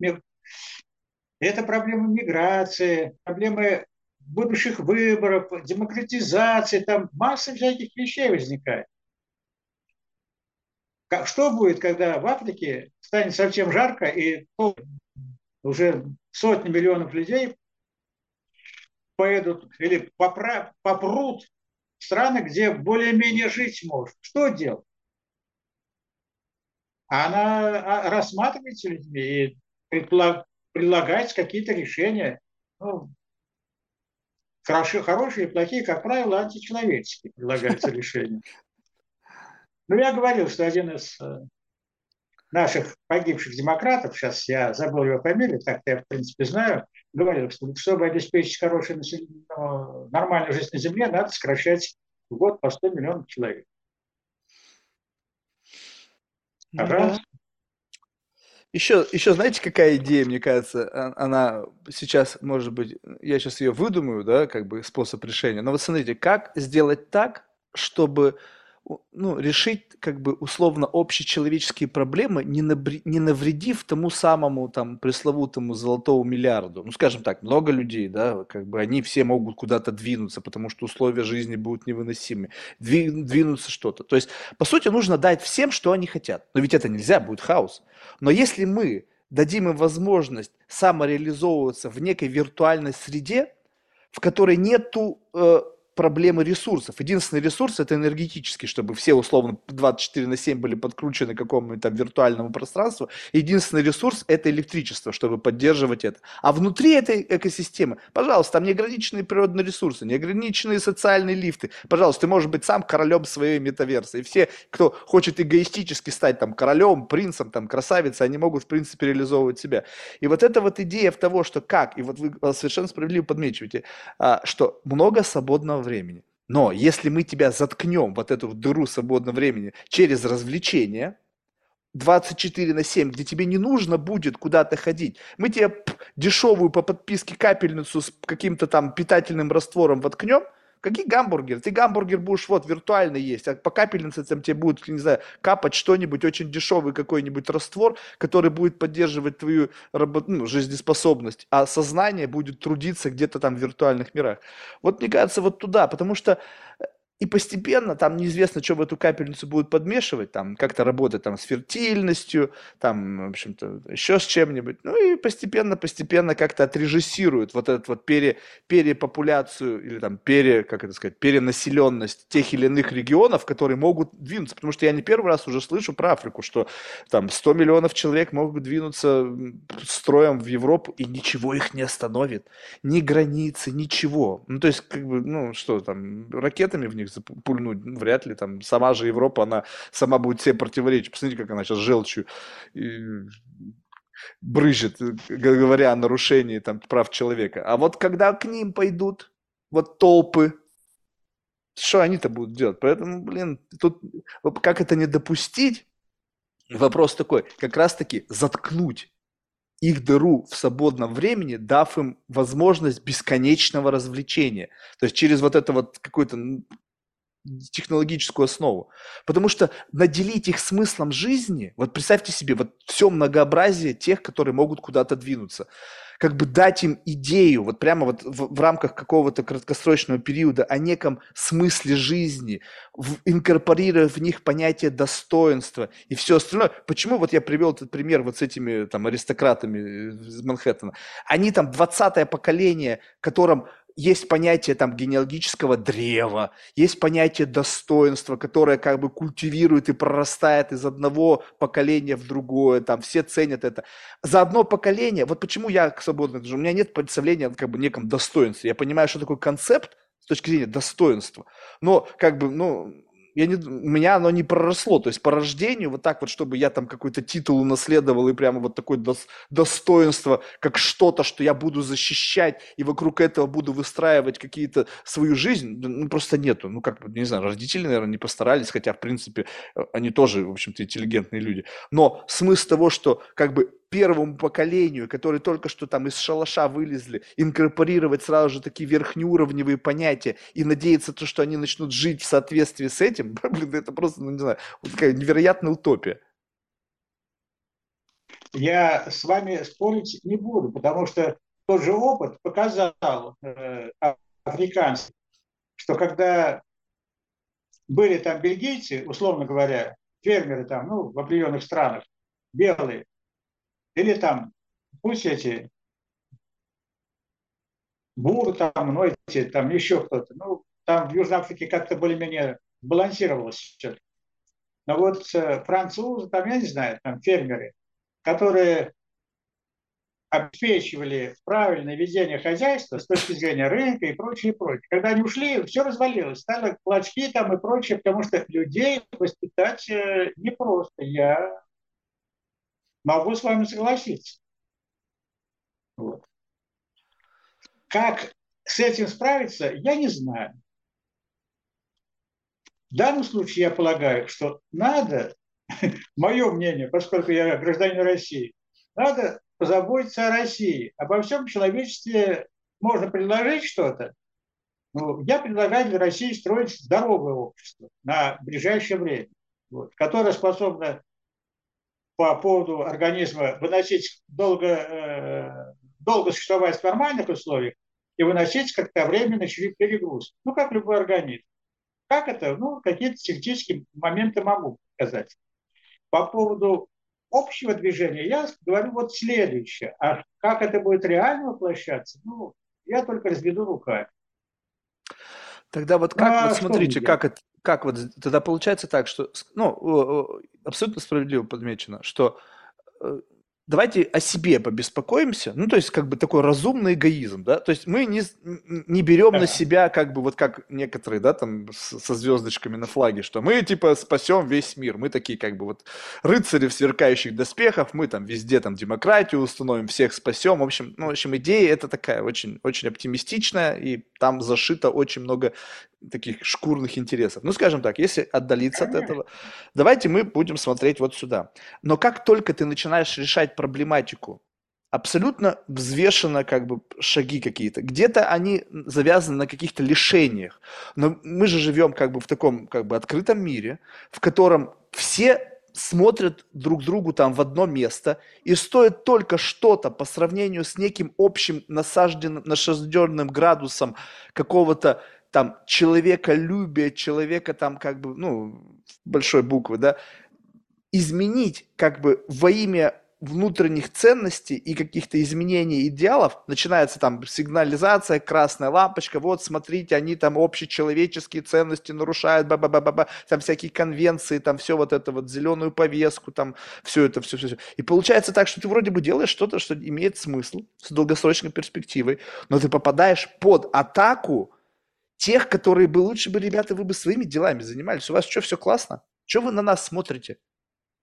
это проблемы миграции, проблемы будущих выборов, демократизации, там масса всяких вещей возникает. Как, что будет, когда в Африке станет совсем жарко и уже сотни миллионов людей поедут или попра, попрут в страны, где более-менее жить может. Что делать? Она а, рассматривается людьми и предлагать какие-то решения. Ну, хорошие, хорошие и плохие, как правило, античеловеческие предлагаются решения. Но я говорил, что один из э, наших погибших демократов, сейчас я забыл его фамилию, так-то я в принципе знаю, говорил, что чтобы обеспечить хорошую ну, нормальную жизнь на Земле, надо сокращать в год по 100 миллионов человек. Пожалуйста. Еще, еще знаете, какая идея, мне кажется, а, она сейчас, может быть, я сейчас ее выдумаю, да, как бы способ решения. Но вот смотрите, как сделать так, чтобы ну, решить как бы условно общечеловеческие проблемы, не, набри, не навредив тому самому там пресловутому золотому миллиарду. Ну, скажем так, много людей, да, как бы они все могут куда-то двинуться, потому что условия жизни будут невыносимы. Дви, двинуться что-то. То есть, по сути, нужно дать всем, что они хотят. Но ведь это нельзя, будет хаос. Но если мы дадим им возможность самореализовываться в некой виртуальной среде, в которой нету э, проблемы ресурсов. Единственный ресурс это энергетический, чтобы все условно 24 на 7 были подкручены к какому-нибудь там виртуальному пространству. Единственный ресурс это электричество, чтобы поддерживать это. А внутри этой экосистемы, пожалуйста, там неограниченные природные ресурсы, неограниченные социальные лифты. Пожалуйста, ты можешь быть сам королем своей метаверсы. И все, кто хочет эгоистически стать там королем, принцем, там красавицей, они могут в принципе реализовывать себя. И вот эта вот идея в того, что как, и вот вы совершенно справедливо подмечиваете, а, что много свободного времени. Но если мы тебя заткнем, вот эту дыру свободного времени, через развлечения, 24 на 7, где тебе не нужно будет куда-то ходить. Мы тебе дешевую по подписке капельницу с каким-то там питательным раствором воткнем – Какие гамбургеры? Ты гамбургер будешь вот виртуально есть, а по капельнице там тебе будет, не знаю, капать что-нибудь очень дешевый какой-нибудь раствор, который будет поддерживать твою работ... ну, жизнеспособность, а сознание будет трудиться где-то там в виртуальных мирах. Вот мне кажется, вот туда, потому что и постепенно там неизвестно, что в эту капельницу будут подмешивать, там как-то работать там с фертильностью, там, в общем-то, еще с чем-нибудь. Ну и постепенно, постепенно как-то отрежиссируют вот эту вот пере, перепопуляцию или там пере, как это сказать, перенаселенность тех или иных регионов, которые могут двинуться. Потому что я не первый раз уже слышу про Африку, что там 100 миллионов человек могут двинуться строем в Европу, и ничего их не остановит. Ни границы, ничего. Ну то есть, как бы, ну что там, ракетами в них них запульнуть, ну, вряд ли, там, сама же Европа, она сама будет себе противоречить. Посмотрите, как она сейчас желчью брызжет, говоря о нарушении там, прав человека. А вот когда к ним пойдут вот толпы, что они-то будут делать? Поэтому, блин, тут как это не допустить? Вопрос такой, как раз-таки заткнуть их дыру в свободном времени, дав им возможность бесконечного развлечения. То есть через вот это вот какое-то технологическую основу. Потому что наделить их смыслом жизни, вот представьте себе, вот все многообразие тех, которые могут куда-то двинуться, как бы дать им идею, вот прямо вот в, в рамках какого-то краткосрочного периода о неком смысле жизни, в, инкорпорируя в них понятие достоинства и все остальное. Почему вот я привел этот пример вот с этими там аристократами из Манхэттена? Они там 20-е поколение, которым есть понятие там генеалогического древа, есть понятие достоинства, которое как бы культивирует и прорастает из одного поколения в другое, там все ценят это. За одно поколение, вот почему я свободный, у меня нет представления как бы неком достоинстве. Я понимаю, что такое концепт с точки зрения достоинства, но как бы, ну, я не, у меня оно не проросло, то есть по рождению вот так вот, чтобы я там какой-то титул унаследовал и прямо вот такое дос, достоинство, как что-то, что я буду защищать и вокруг этого буду выстраивать какие-то свою жизнь, ну просто нету, ну как, не знаю, родители, наверное, не постарались, хотя в принципе э, они тоже, в общем-то, интеллигентные люди, но смысл того, что как бы первому поколению, которые только что там из шалаша вылезли, инкорпорировать сразу же такие верхнеуровневые понятия и надеяться, то, что они начнут жить в соответствии с этим, блин, это просто, ну не знаю, вот такая невероятная утопия. Я с вами спорить не буду, потому что тот же опыт показал э, африканцам, что когда были там бельгийцы, условно говоря, фермеры там, ну, в определенных странах, белые, или там, пусть эти буры там, ну, эти, там еще кто-то. Ну, там в Южной Африке как-то более-менее балансировалось все. Но вот э, французы, там, я не знаю, там фермеры, которые обеспечивали правильное ведение хозяйства с точки зрения рынка и прочее, и прочее. Когда они ушли, все развалилось, стали клочки там и прочее, потому что людей воспитать э, непросто. Я Могу с вами согласиться. Вот. Как с этим справиться, я не знаю. В данном случае я полагаю, что надо, мое мнение, поскольку я гражданин России, надо позаботиться о России. Обо всем человечестве можно предложить что-то. Ну, я предлагаю для России строить здоровое общество на ближайшее время, вот, которое способно по поводу организма выносить долго, э, долго существовать в нормальных условиях и выносить кратковременный перегруз. Ну, как любой организм. Как это? Ну, какие-то теоретические моменты могу сказать. По поводу общего движения я говорю вот следующее. А как это будет реально воплощаться, ну, я только разведу руками. Тогда вот как, а вот смотрите, как это, как вот тогда получается так, что, ну, абсолютно справедливо подмечено, что э, давайте о себе побеспокоимся, ну, то есть, как бы такой разумный эгоизм, да, то есть мы не, не берем на себя, как бы, вот как некоторые, да, там, со звездочками на флаге, что мы, типа, спасем весь мир, мы такие, как бы, вот, рыцари в сверкающих доспехах, мы там везде, там, демократию установим, всех спасем, в общем, ну, в общем, идея это такая очень, очень оптимистичная, и там зашито очень много таких шкурных интересов. Ну, скажем так, если отдалиться от этого, давайте мы будем смотреть вот сюда. Но как только ты начинаешь решать проблематику, абсолютно взвешенно как бы шаги какие-то. Где-то они завязаны на каких-то лишениях. Но мы же живем как бы в таком как бы открытом мире, в котором все смотрят друг другу там в одно место, и стоит только что-то по сравнению с неким общим насажденным, насажденным градусом какого-то там человеколюбие, человека там как бы, ну, большой буквы, да, изменить как бы во имя внутренних ценностей и каких-то изменений идеалов, начинается там сигнализация, красная лампочка, вот смотрите, они там общечеловеческие ценности нарушают, ба ба ба ба ба там всякие конвенции, там все вот это вот, зеленую повестку, там все это, все, все, все. И получается так, что ты вроде бы делаешь что-то, что имеет смысл с долгосрочной перспективой, но ты попадаешь под атаку тех, которые бы лучше бы, ребята, вы бы своими делами занимались. У вас что, все классно? Что вы на нас смотрите?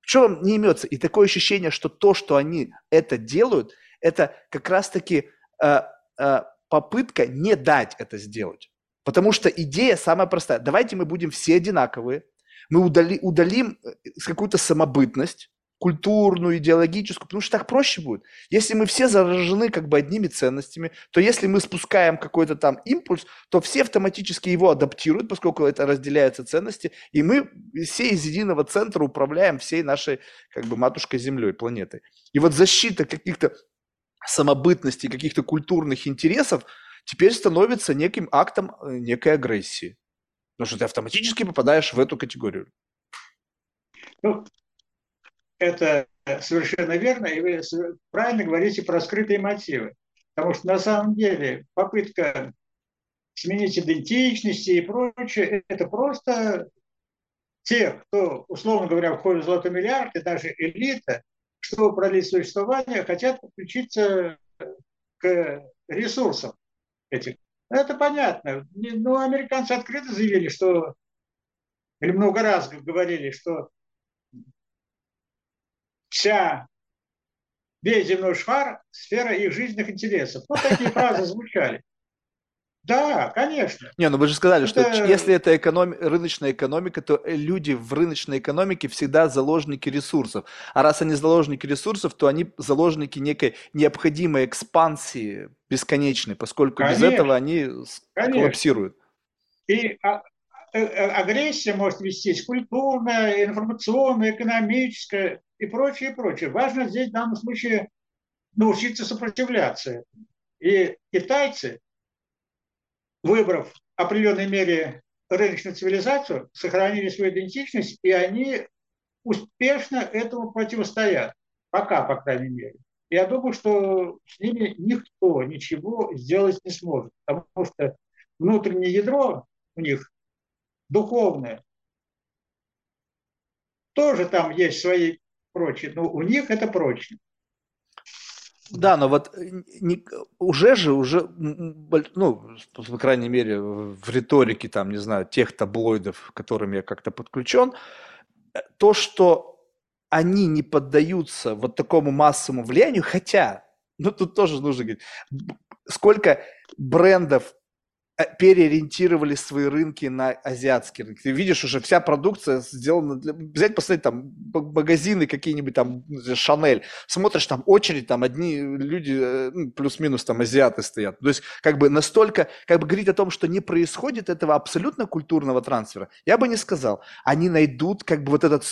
Что вам не имется? И такое ощущение, что то, что они это делают, это как раз-таки э, э, попытка не дать это сделать. Потому что идея самая простая. Давайте мы будем все одинаковые, мы удали, удалим э, какую-то самобытность, культурную, идеологическую, потому что так проще будет. Если мы все заражены как бы одними ценностями, то если мы спускаем какой-то там импульс, то все автоматически его адаптируют, поскольку это разделяются ценности, и мы все из единого центра управляем всей нашей как бы матушкой Землей, планетой. И вот защита каких-то самобытностей, каких-то культурных интересов теперь становится неким актом э, некой агрессии. Потому что ты автоматически попадаешь в эту категорию. Ну, это совершенно верно, и вы правильно говорите про скрытые мотивы. Потому что на самом деле попытка сменить идентичности и прочее. Это просто те, кто, условно говоря, входит в золотой миллиард, и даже элита, чтобы продлить существование, хотят подключиться к ресурсам этих. Это понятно. Ну, американцы открыто заявили, что, или много раз говорили, что вся весь земной шар – сфера их жизненных интересов. Вот такие фразы звучали. Да, конечно. Не, ну вы же сказали, это... что если это экономи... рыночная экономика, то люди в рыночной экономике всегда заложники ресурсов. А раз они заложники ресурсов, то они заложники некой необходимой экспансии бесконечной, поскольку конечно. без этого они конечно. коллапсируют. И а, э, э, агрессия может вестись культурная, информационная, экономическая и прочее, и прочее. Важно здесь в данном случае научиться сопротивляться. И китайцы выбрав в определенной мере рыночную цивилизацию, сохранили свою идентичность, и они успешно этому противостоят. Пока, по крайней мере. Я думаю, что с ними никто ничего сделать не сможет, потому что внутреннее ядро у них духовное. Тоже там есть свои прочие, но у них это прочно. Да, но вот э, не, уже же, уже, ну, по крайней мере, в риторике, там, не знаю, тех таблоидов, к которым я как-то подключен, э, то, что они не поддаются вот такому массовому влиянию, хотя, ну, тут тоже нужно говорить, сколько брендов переориентировали свои рынки на азиатские рынки. Ты видишь, уже вся продукция сделана для... Взять, посмотреть, там, магазины какие-нибудь, там, Шанель, смотришь, там, очередь, там, одни люди, э, ну, плюс-минус, там, азиаты стоят. То есть, как бы, настолько, как бы, говорить о том, что не происходит этого абсолютно культурного трансфера, я бы не сказал. Они найдут, как бы, вот этот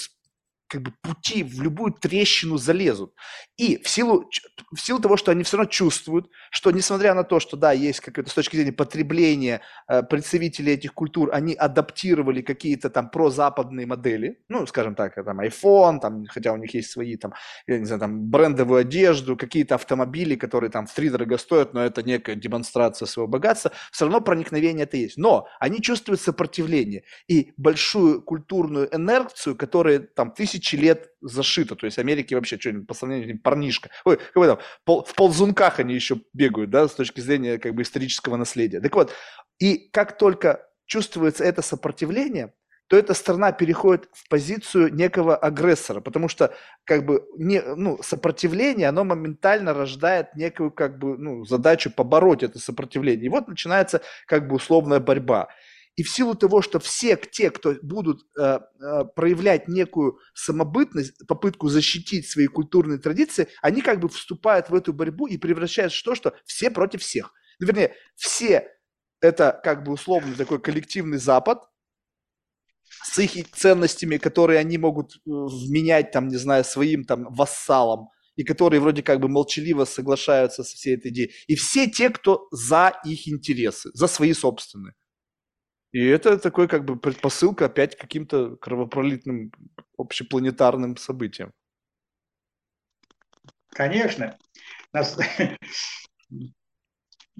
как бы пути в любую трещину залезут. И в силу, в силу того, что они все равно чувствуют, что несмотря на то, что, да, есть какое-то с точки зрения потребления э, представителей этих культур, они адаптировали какие-то там прозападные модели, ну, скажем так, там iPhone, там, хотя у них есть свои там, я не знаю, там брендовую одежду, какие-то автомобили, которые там в три дорого стоят, но это некая демонстрация своего богатства, все равно проникновение это есть. Но они чувствуют сопротивление и большую культурную инерцию, которая там тысячи тысячи лет зашито. То есть Америки вообще что-нибудь по сравнению парнишка. Ой, какой там, пол, в ползунках они еще бегают, да, с точки зрения как бы исторического наследия. Так вот, и как только чувствуется это сопротивление, то эта страна переходит в позицию некого агрессора, потому что как бы не, ну, сопротивление, оно моментально рождает некую как бы ну, задачу побороть это сопротивление. И вот начинается как бы условная борьба. И в силу того, что все те, кто будут э, э, проявлять некую самобытность, попытку защитить свои культурные традиции, они как бы вступают в эту борьбу и превращаются в то, что все против всех. Ну, вернее, все это как бы условно такой коллективный Запад, с их ценностями, которые они могут э, вменять, там, не знаю, своим там вассалам, и которые вроде как бы молчаливо соглашаются со всей этой идеей. И все те, кто за их интересы, за свои собственные. И это такой как бы предпосылка опять к каким-то кровопролитным общепланетарным событиям. Конечно.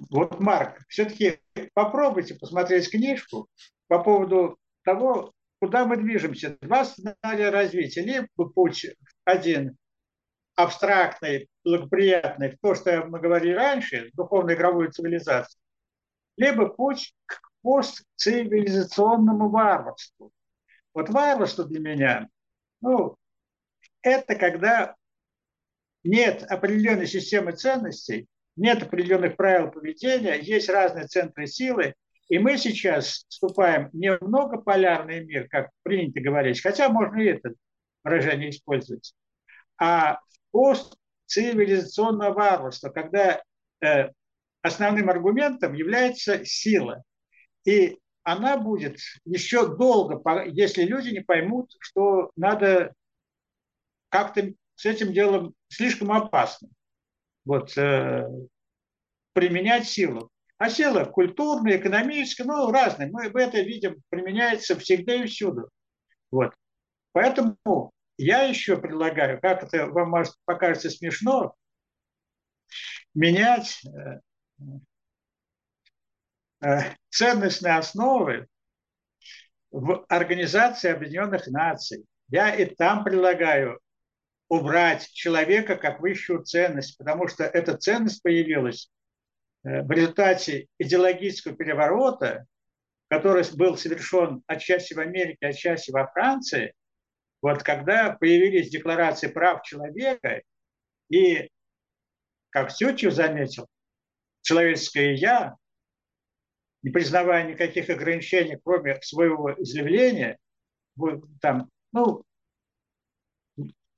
Вот, Марк, все-таки попробуйте посмотреть книжку по поводу того, куда мы движемся. Два сценария развития. Либо путь один абстрактный, благоприятный, то, что мы говорили раньше, духовно-игровую цивилизацию, либо путь к постцивилизационному варварству. Вот варварство для меня, ну, это когда нет определенной системы ценностей, нет определенных правил поведения, есть разные центры силы, и мы сейчас вступаем не в многополярный мир, как принято говорить, хотя можно и это выражение использовать, а в постцивилизационное варварство, когда э, основным аргументом является сила. И она будет еще долго, если люди не поймут, что надо как-то с этим делом слишком опасно. Вот, э, применять силу. А сила культурная, экономическая, ну, разные. Мы это видим, применяется всегда и всюду. Вот. Поэтому я еще предлагаю, как это вам может покажется смешно, менять э, ценностные основы в Организации Объединенных Наций. Я и там предлагаю убрать человека как высшую ценность, потому что эта ценность появилась э, в результате идеологического переворота, который был совершен отчасти в Америке, отчасти во Франции, вот когда появились декларации прав человека, и, как Сючев заметил, человеческое «я», не признавая никаких ограничений, кроме своего изъявления, там, ну,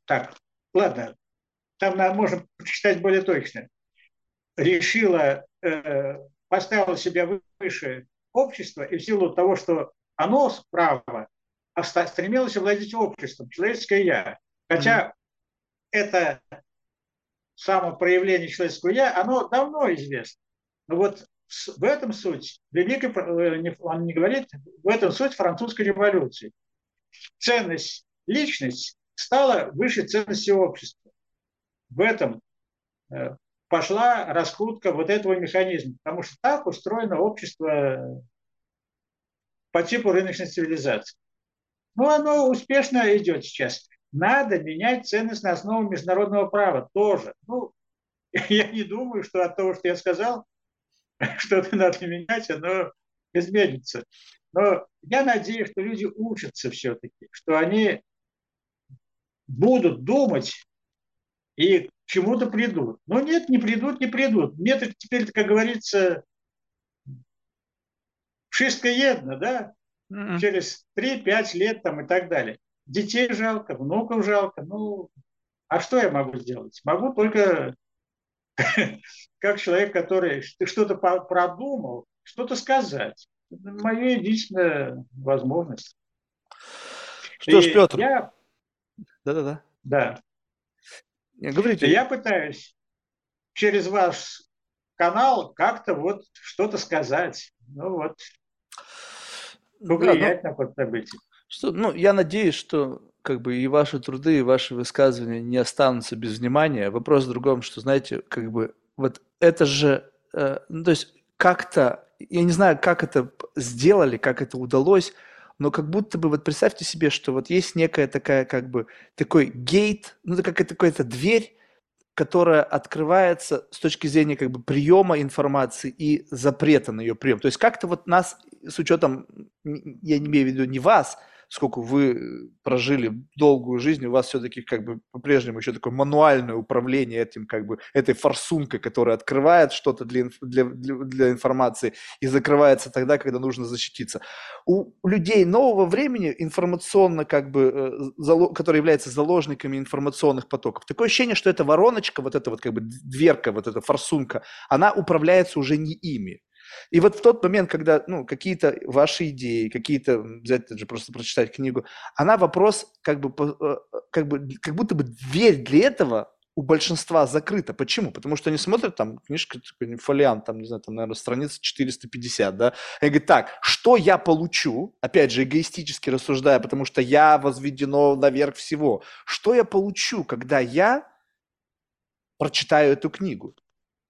так, ладно, там нам можно прочитать более точно, решила, э, поставила себя выше общества, и в силу того, что оно справа стремилось овладеть обществом, человеческое «я». Хотя mm-hmm. это самопроявление человеческого «я», оно давно известно. Но вот в этом суть, великой, э, он не говорит, в этом суть французской революции. Ценность, личность стала выше ценности общества. В этом э, пошла раскрутка вот этого механизма, потому что так устроено общество по типу рыночной цивилизации. Ну, оно успешно идет сейчас. Надо менять ценность на основу международного права тоже. Ну, я не думаю, что от того, что я сказал, что-то надо менять, оно изменится. Но я надеюсь, что люди учатся все-таки, что они будут думать и к чему-то придут. Но нет, не придут, не придут. Метод теперь, как говорится, шишка една, да? Mm-hmm. Через 3-5 лет там и так далее. Детей жалко, внуков жалко. Ну, а что я могу сделать? Могу только как человек, который что-то продумал, что-то сказать. Это моя единственная возможность. Что ж, Петр. Я... Да-да-да. Да. Говорите. Я пытаюсь через ваш канал как-то вот что-то сказать. Ну вот. Повлиять да, ну, на ход событий. Что, ну, я надеюсь, что как бы и ваши труды, и ваши высказывания не останутся без внимания. Вопрос в другом, что, знаете, как бы вот это же, э, ну, то есть как-то, я не знаю, как это сделали, как это удалось, но как будто бы, вот представьте себе, что вот есть некая такая, как бы, такой гейт, ну, это какая-то какая-то дверь, которая открывается с точки зрения как бы приема информации и запрета на ее прием. То есть как-то вот нас, с учетом, я не имею в виду не вас, сколько вы прожили долгую жизнь, у вас все-таки как бы по-прежнему еще такое мануальное управление этим, как бы, этой форсункой, которая открывает что-то для, для, для информации и закрывается тогда, когда нужно защититься. У людей нового времени информационно, как бы, э, которые являются заложниками информационных потоков, такое ощущение, что эта вороночка, вот эта вот как бы дверка, вот эта форсунка, она управляется уже не ими. И вот в тот момент, когда ну, какие-то ваши идеи, какие-то, взять же просто прочитать книгу, она вопрос, как бы, э, как бы, как будто бы дверь для этого у большинства закрыта. Почему? Потому что они смотрят, там, книжка, фолиант, там, не знаю, там, наверное, страница 450, да, и говорят, так, что я получу, опять же, эгоистически рассуждая, потому что я возведено наверх всего, что я получу, когда я прочитаю эту книгу?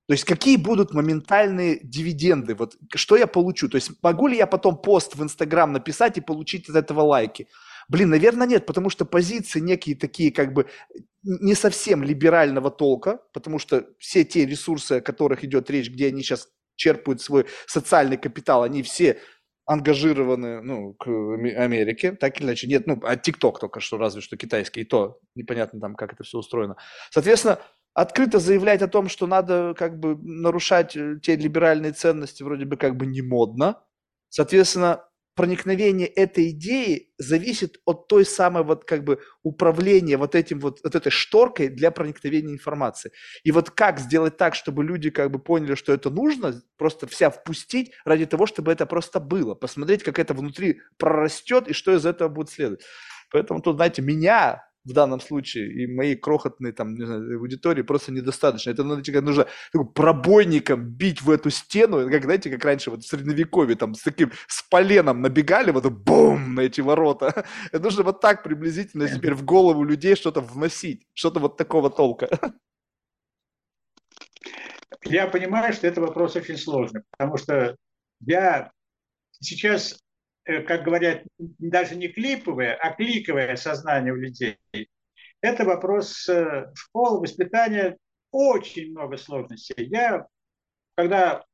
То есть какие будут моментальные дивиденды? Вот что я получу? То есть могу ли я потом пост в Инстаграм написать и получить от этого лайки? Блин, наверное, нет, потому что позиции некие такие как бы не совсем либерального толка, потому что все те ресурсы, о которых идет речь, где они сейчас черпают свой социальный капитал, они все ангажированы ну, к Америке, так или иначе. Нет, ну, а ТикТок только что, разве что китайский, и то непонятно там, как это все устроено. Соответственно, открыто заявлять о том, что надо как бы нарушать э, те либеральные ценности, вроде бы как бы не модно. Соответственно, проникновение этой идеи зависит от той самой вот как бы управления вот этим вот, вот этой шторкой для проникновения информации. И вот как сделать так, чтобы люди как бы поняли, что это нужно, просто вся впустить ради того, чтобы это просто было, посмотреть, как это внутри прорастет и что из этого будет следовать. Поэтому тут, знаете, меня в данном случае и моей крохотной там не знаю, аудитории просто недостаточно. Это надо, типа, нужно пробойником бить в эту стену, как знаете, как раньше вот в средневековье там с таким с поленом набегали, вот бум на эти ворота. Это нужно вот так приблизительно теперь в голову людей что-то вносить, что-то вот такого толка. Я понимаю, что это вопрос очень сложный, потому что Я сейчас, как говорят, даже не клиповое, а кликовое сознание у людей. Это вопрос э, школы, воспитания, очень много сложностей. Я, когда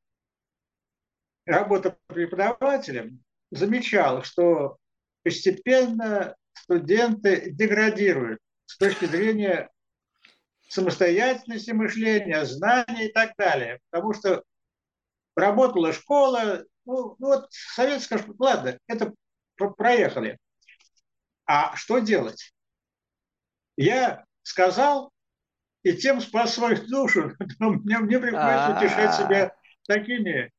работал преподавателем, замечал, что постепенно студенты деградируют с точки зрения самостоятельности мышления, знаний и так далее. Потому что работала школа, ну, ну вот советская школа, ладно, это проехали. А что делать? Я сказал, и тем спас свою душу. Мне, мне приходится утешать себя такими.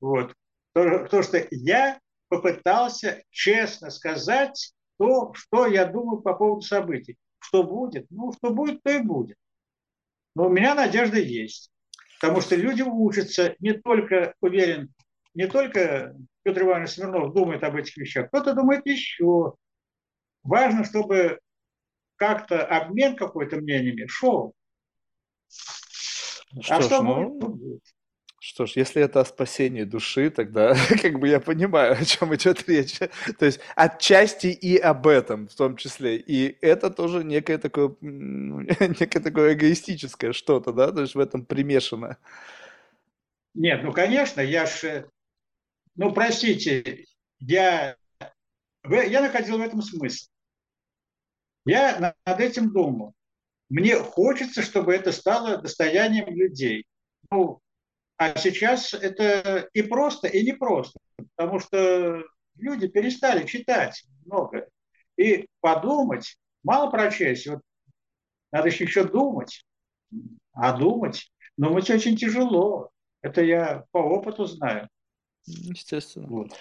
Вот. То, что я попытался честно сказать то, что я думаю по поводу событий. Что будет? Ну, что будет, то и будет. Но у меня надежда есть. Потому что люди учатся не только, уверен, не только Петр Иванович Смирнов думает об этих вещах, кто-то думает еще. Важно, чтобы как-то обмен какой-то мнениями шел. Что а ж, что ну, будет? Что ж, если это о спасении души, тогда как бы я понимаю, о чем идет речь. То есть отчасти и об этом в том числе. И это тоже некое такое, некое такое эгоистическое что-то, да, то есть в этом примешано. Нет, ну конечно, я же, ну простите, я, я находил в этом смысл. Я над этим думал. Мне хочется, чтобы это стало достоянием людей. Ну, а сейчас это и просто, и непросто, потому что люди перестали читать много. И подумать, мало прочесть, вот надо еще думать. А думать, думать очень тяжело. Это я по опыту знаю. Естественно. Вот.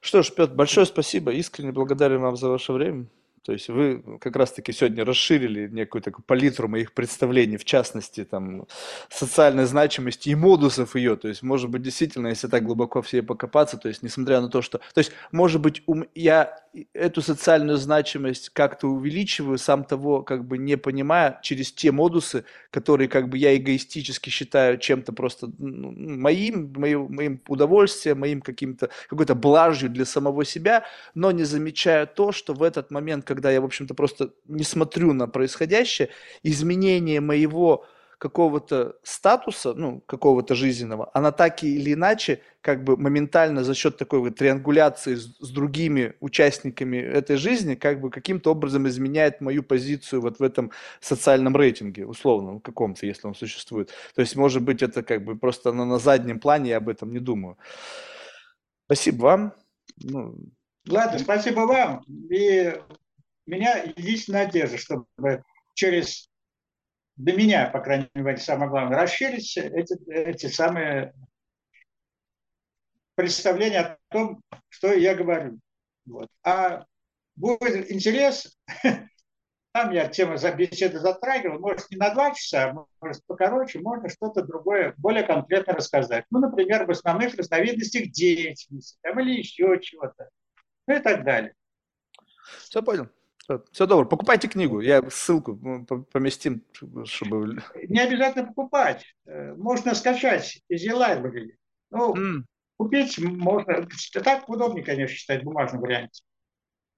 Что ж, Петр, большое спасибо. Искренне благодарен вам за ваше время. То есть вы как раз-таки сегодня расширили некую такую палитру моих представлений, в частности, там, социальной значимости и модусов ее. То есть, может быть, действительно, если так глубоко все покопаться, то есть, несмотря на то, что... То есть, может быть, я эту социальную значимость как-то увеличиваю, сам того как бы не понимая, через те модусы, которые как бы я эгоистически считаю чем-то просто ну, моим, моим, моим удовольствием, моим каким-то, какой-то блажью для самого себя, но не замечая то, что в этот момент, когда я, в общем-то, просто не смотрю на происходящее, изменение моего какого-то статуса, ну, какого-то жизненного, она так или иначе, как бы моментально за счет такой вот триангуляции с, с другими участниками этой жизни, как бы каким-то образом изменяет мою позицию вот в этом социальном рейтинге, условном каком-то, если он существует. То есть, может быть, это как бы просто на, на заднем плане, я об этом не думаю. Спасибо вам. Ну, Ладно, спасибо вам. И меня единственная надежда, чтобы через для меня, по крайней мере, самое главное, расширить эти, эти самые представления о том, что я говорю. Вот. А будет интерес, там я тему за беседы затрагивал, может, не на два часа, а может, покороче, можно что-то другое, более конкретно рассказать. Ну, например, в основных разновидностях деятельности, там, или еще чего-то, ну и так далее. Все понял. Все добро. Покупайте книгу. Я ссылку поместим, чтобы... Не обязательно покупать. Э, можно скачать из e-library. Ну, mm. купить можно. Так удобнее, конечно, читать в бумажном варианте.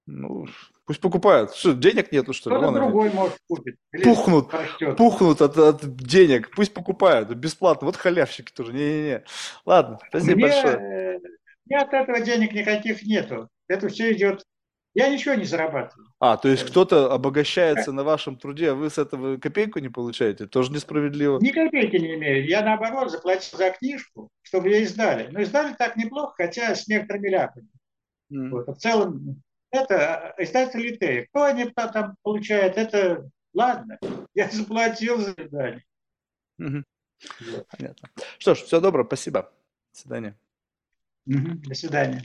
Ну, пусть покупают. Что, денег нету, что ли? Кто-то другой они... может купить. пухнут, пухнут от, от денег. Пусть покупают. Бесплатно. Вот халявщики тоже. Не-не-не. Ладно, спасибо Мне, большое. Э, мне от этого денег никаких нету. Это все идет я ничего не зарабатываю. А, то есть кто-то обогащается на вашем труде, а вы с этого копейку не получаете? Тоже несправедливо. Ни копейки не имею. Я, наоборот, заплатил за книжку, чтобы ее издали. Но издали так неплохо, хотя с некоторыми ляпами. Mm. Вот. А в целом, это издатель Литея. Кто они там получают, это ладно. Я заплатил за издание. Mm-hmm. Вот. Понятно. Что ж, все доброго, спасибо. До свидания. Mm-hmm. До свидания.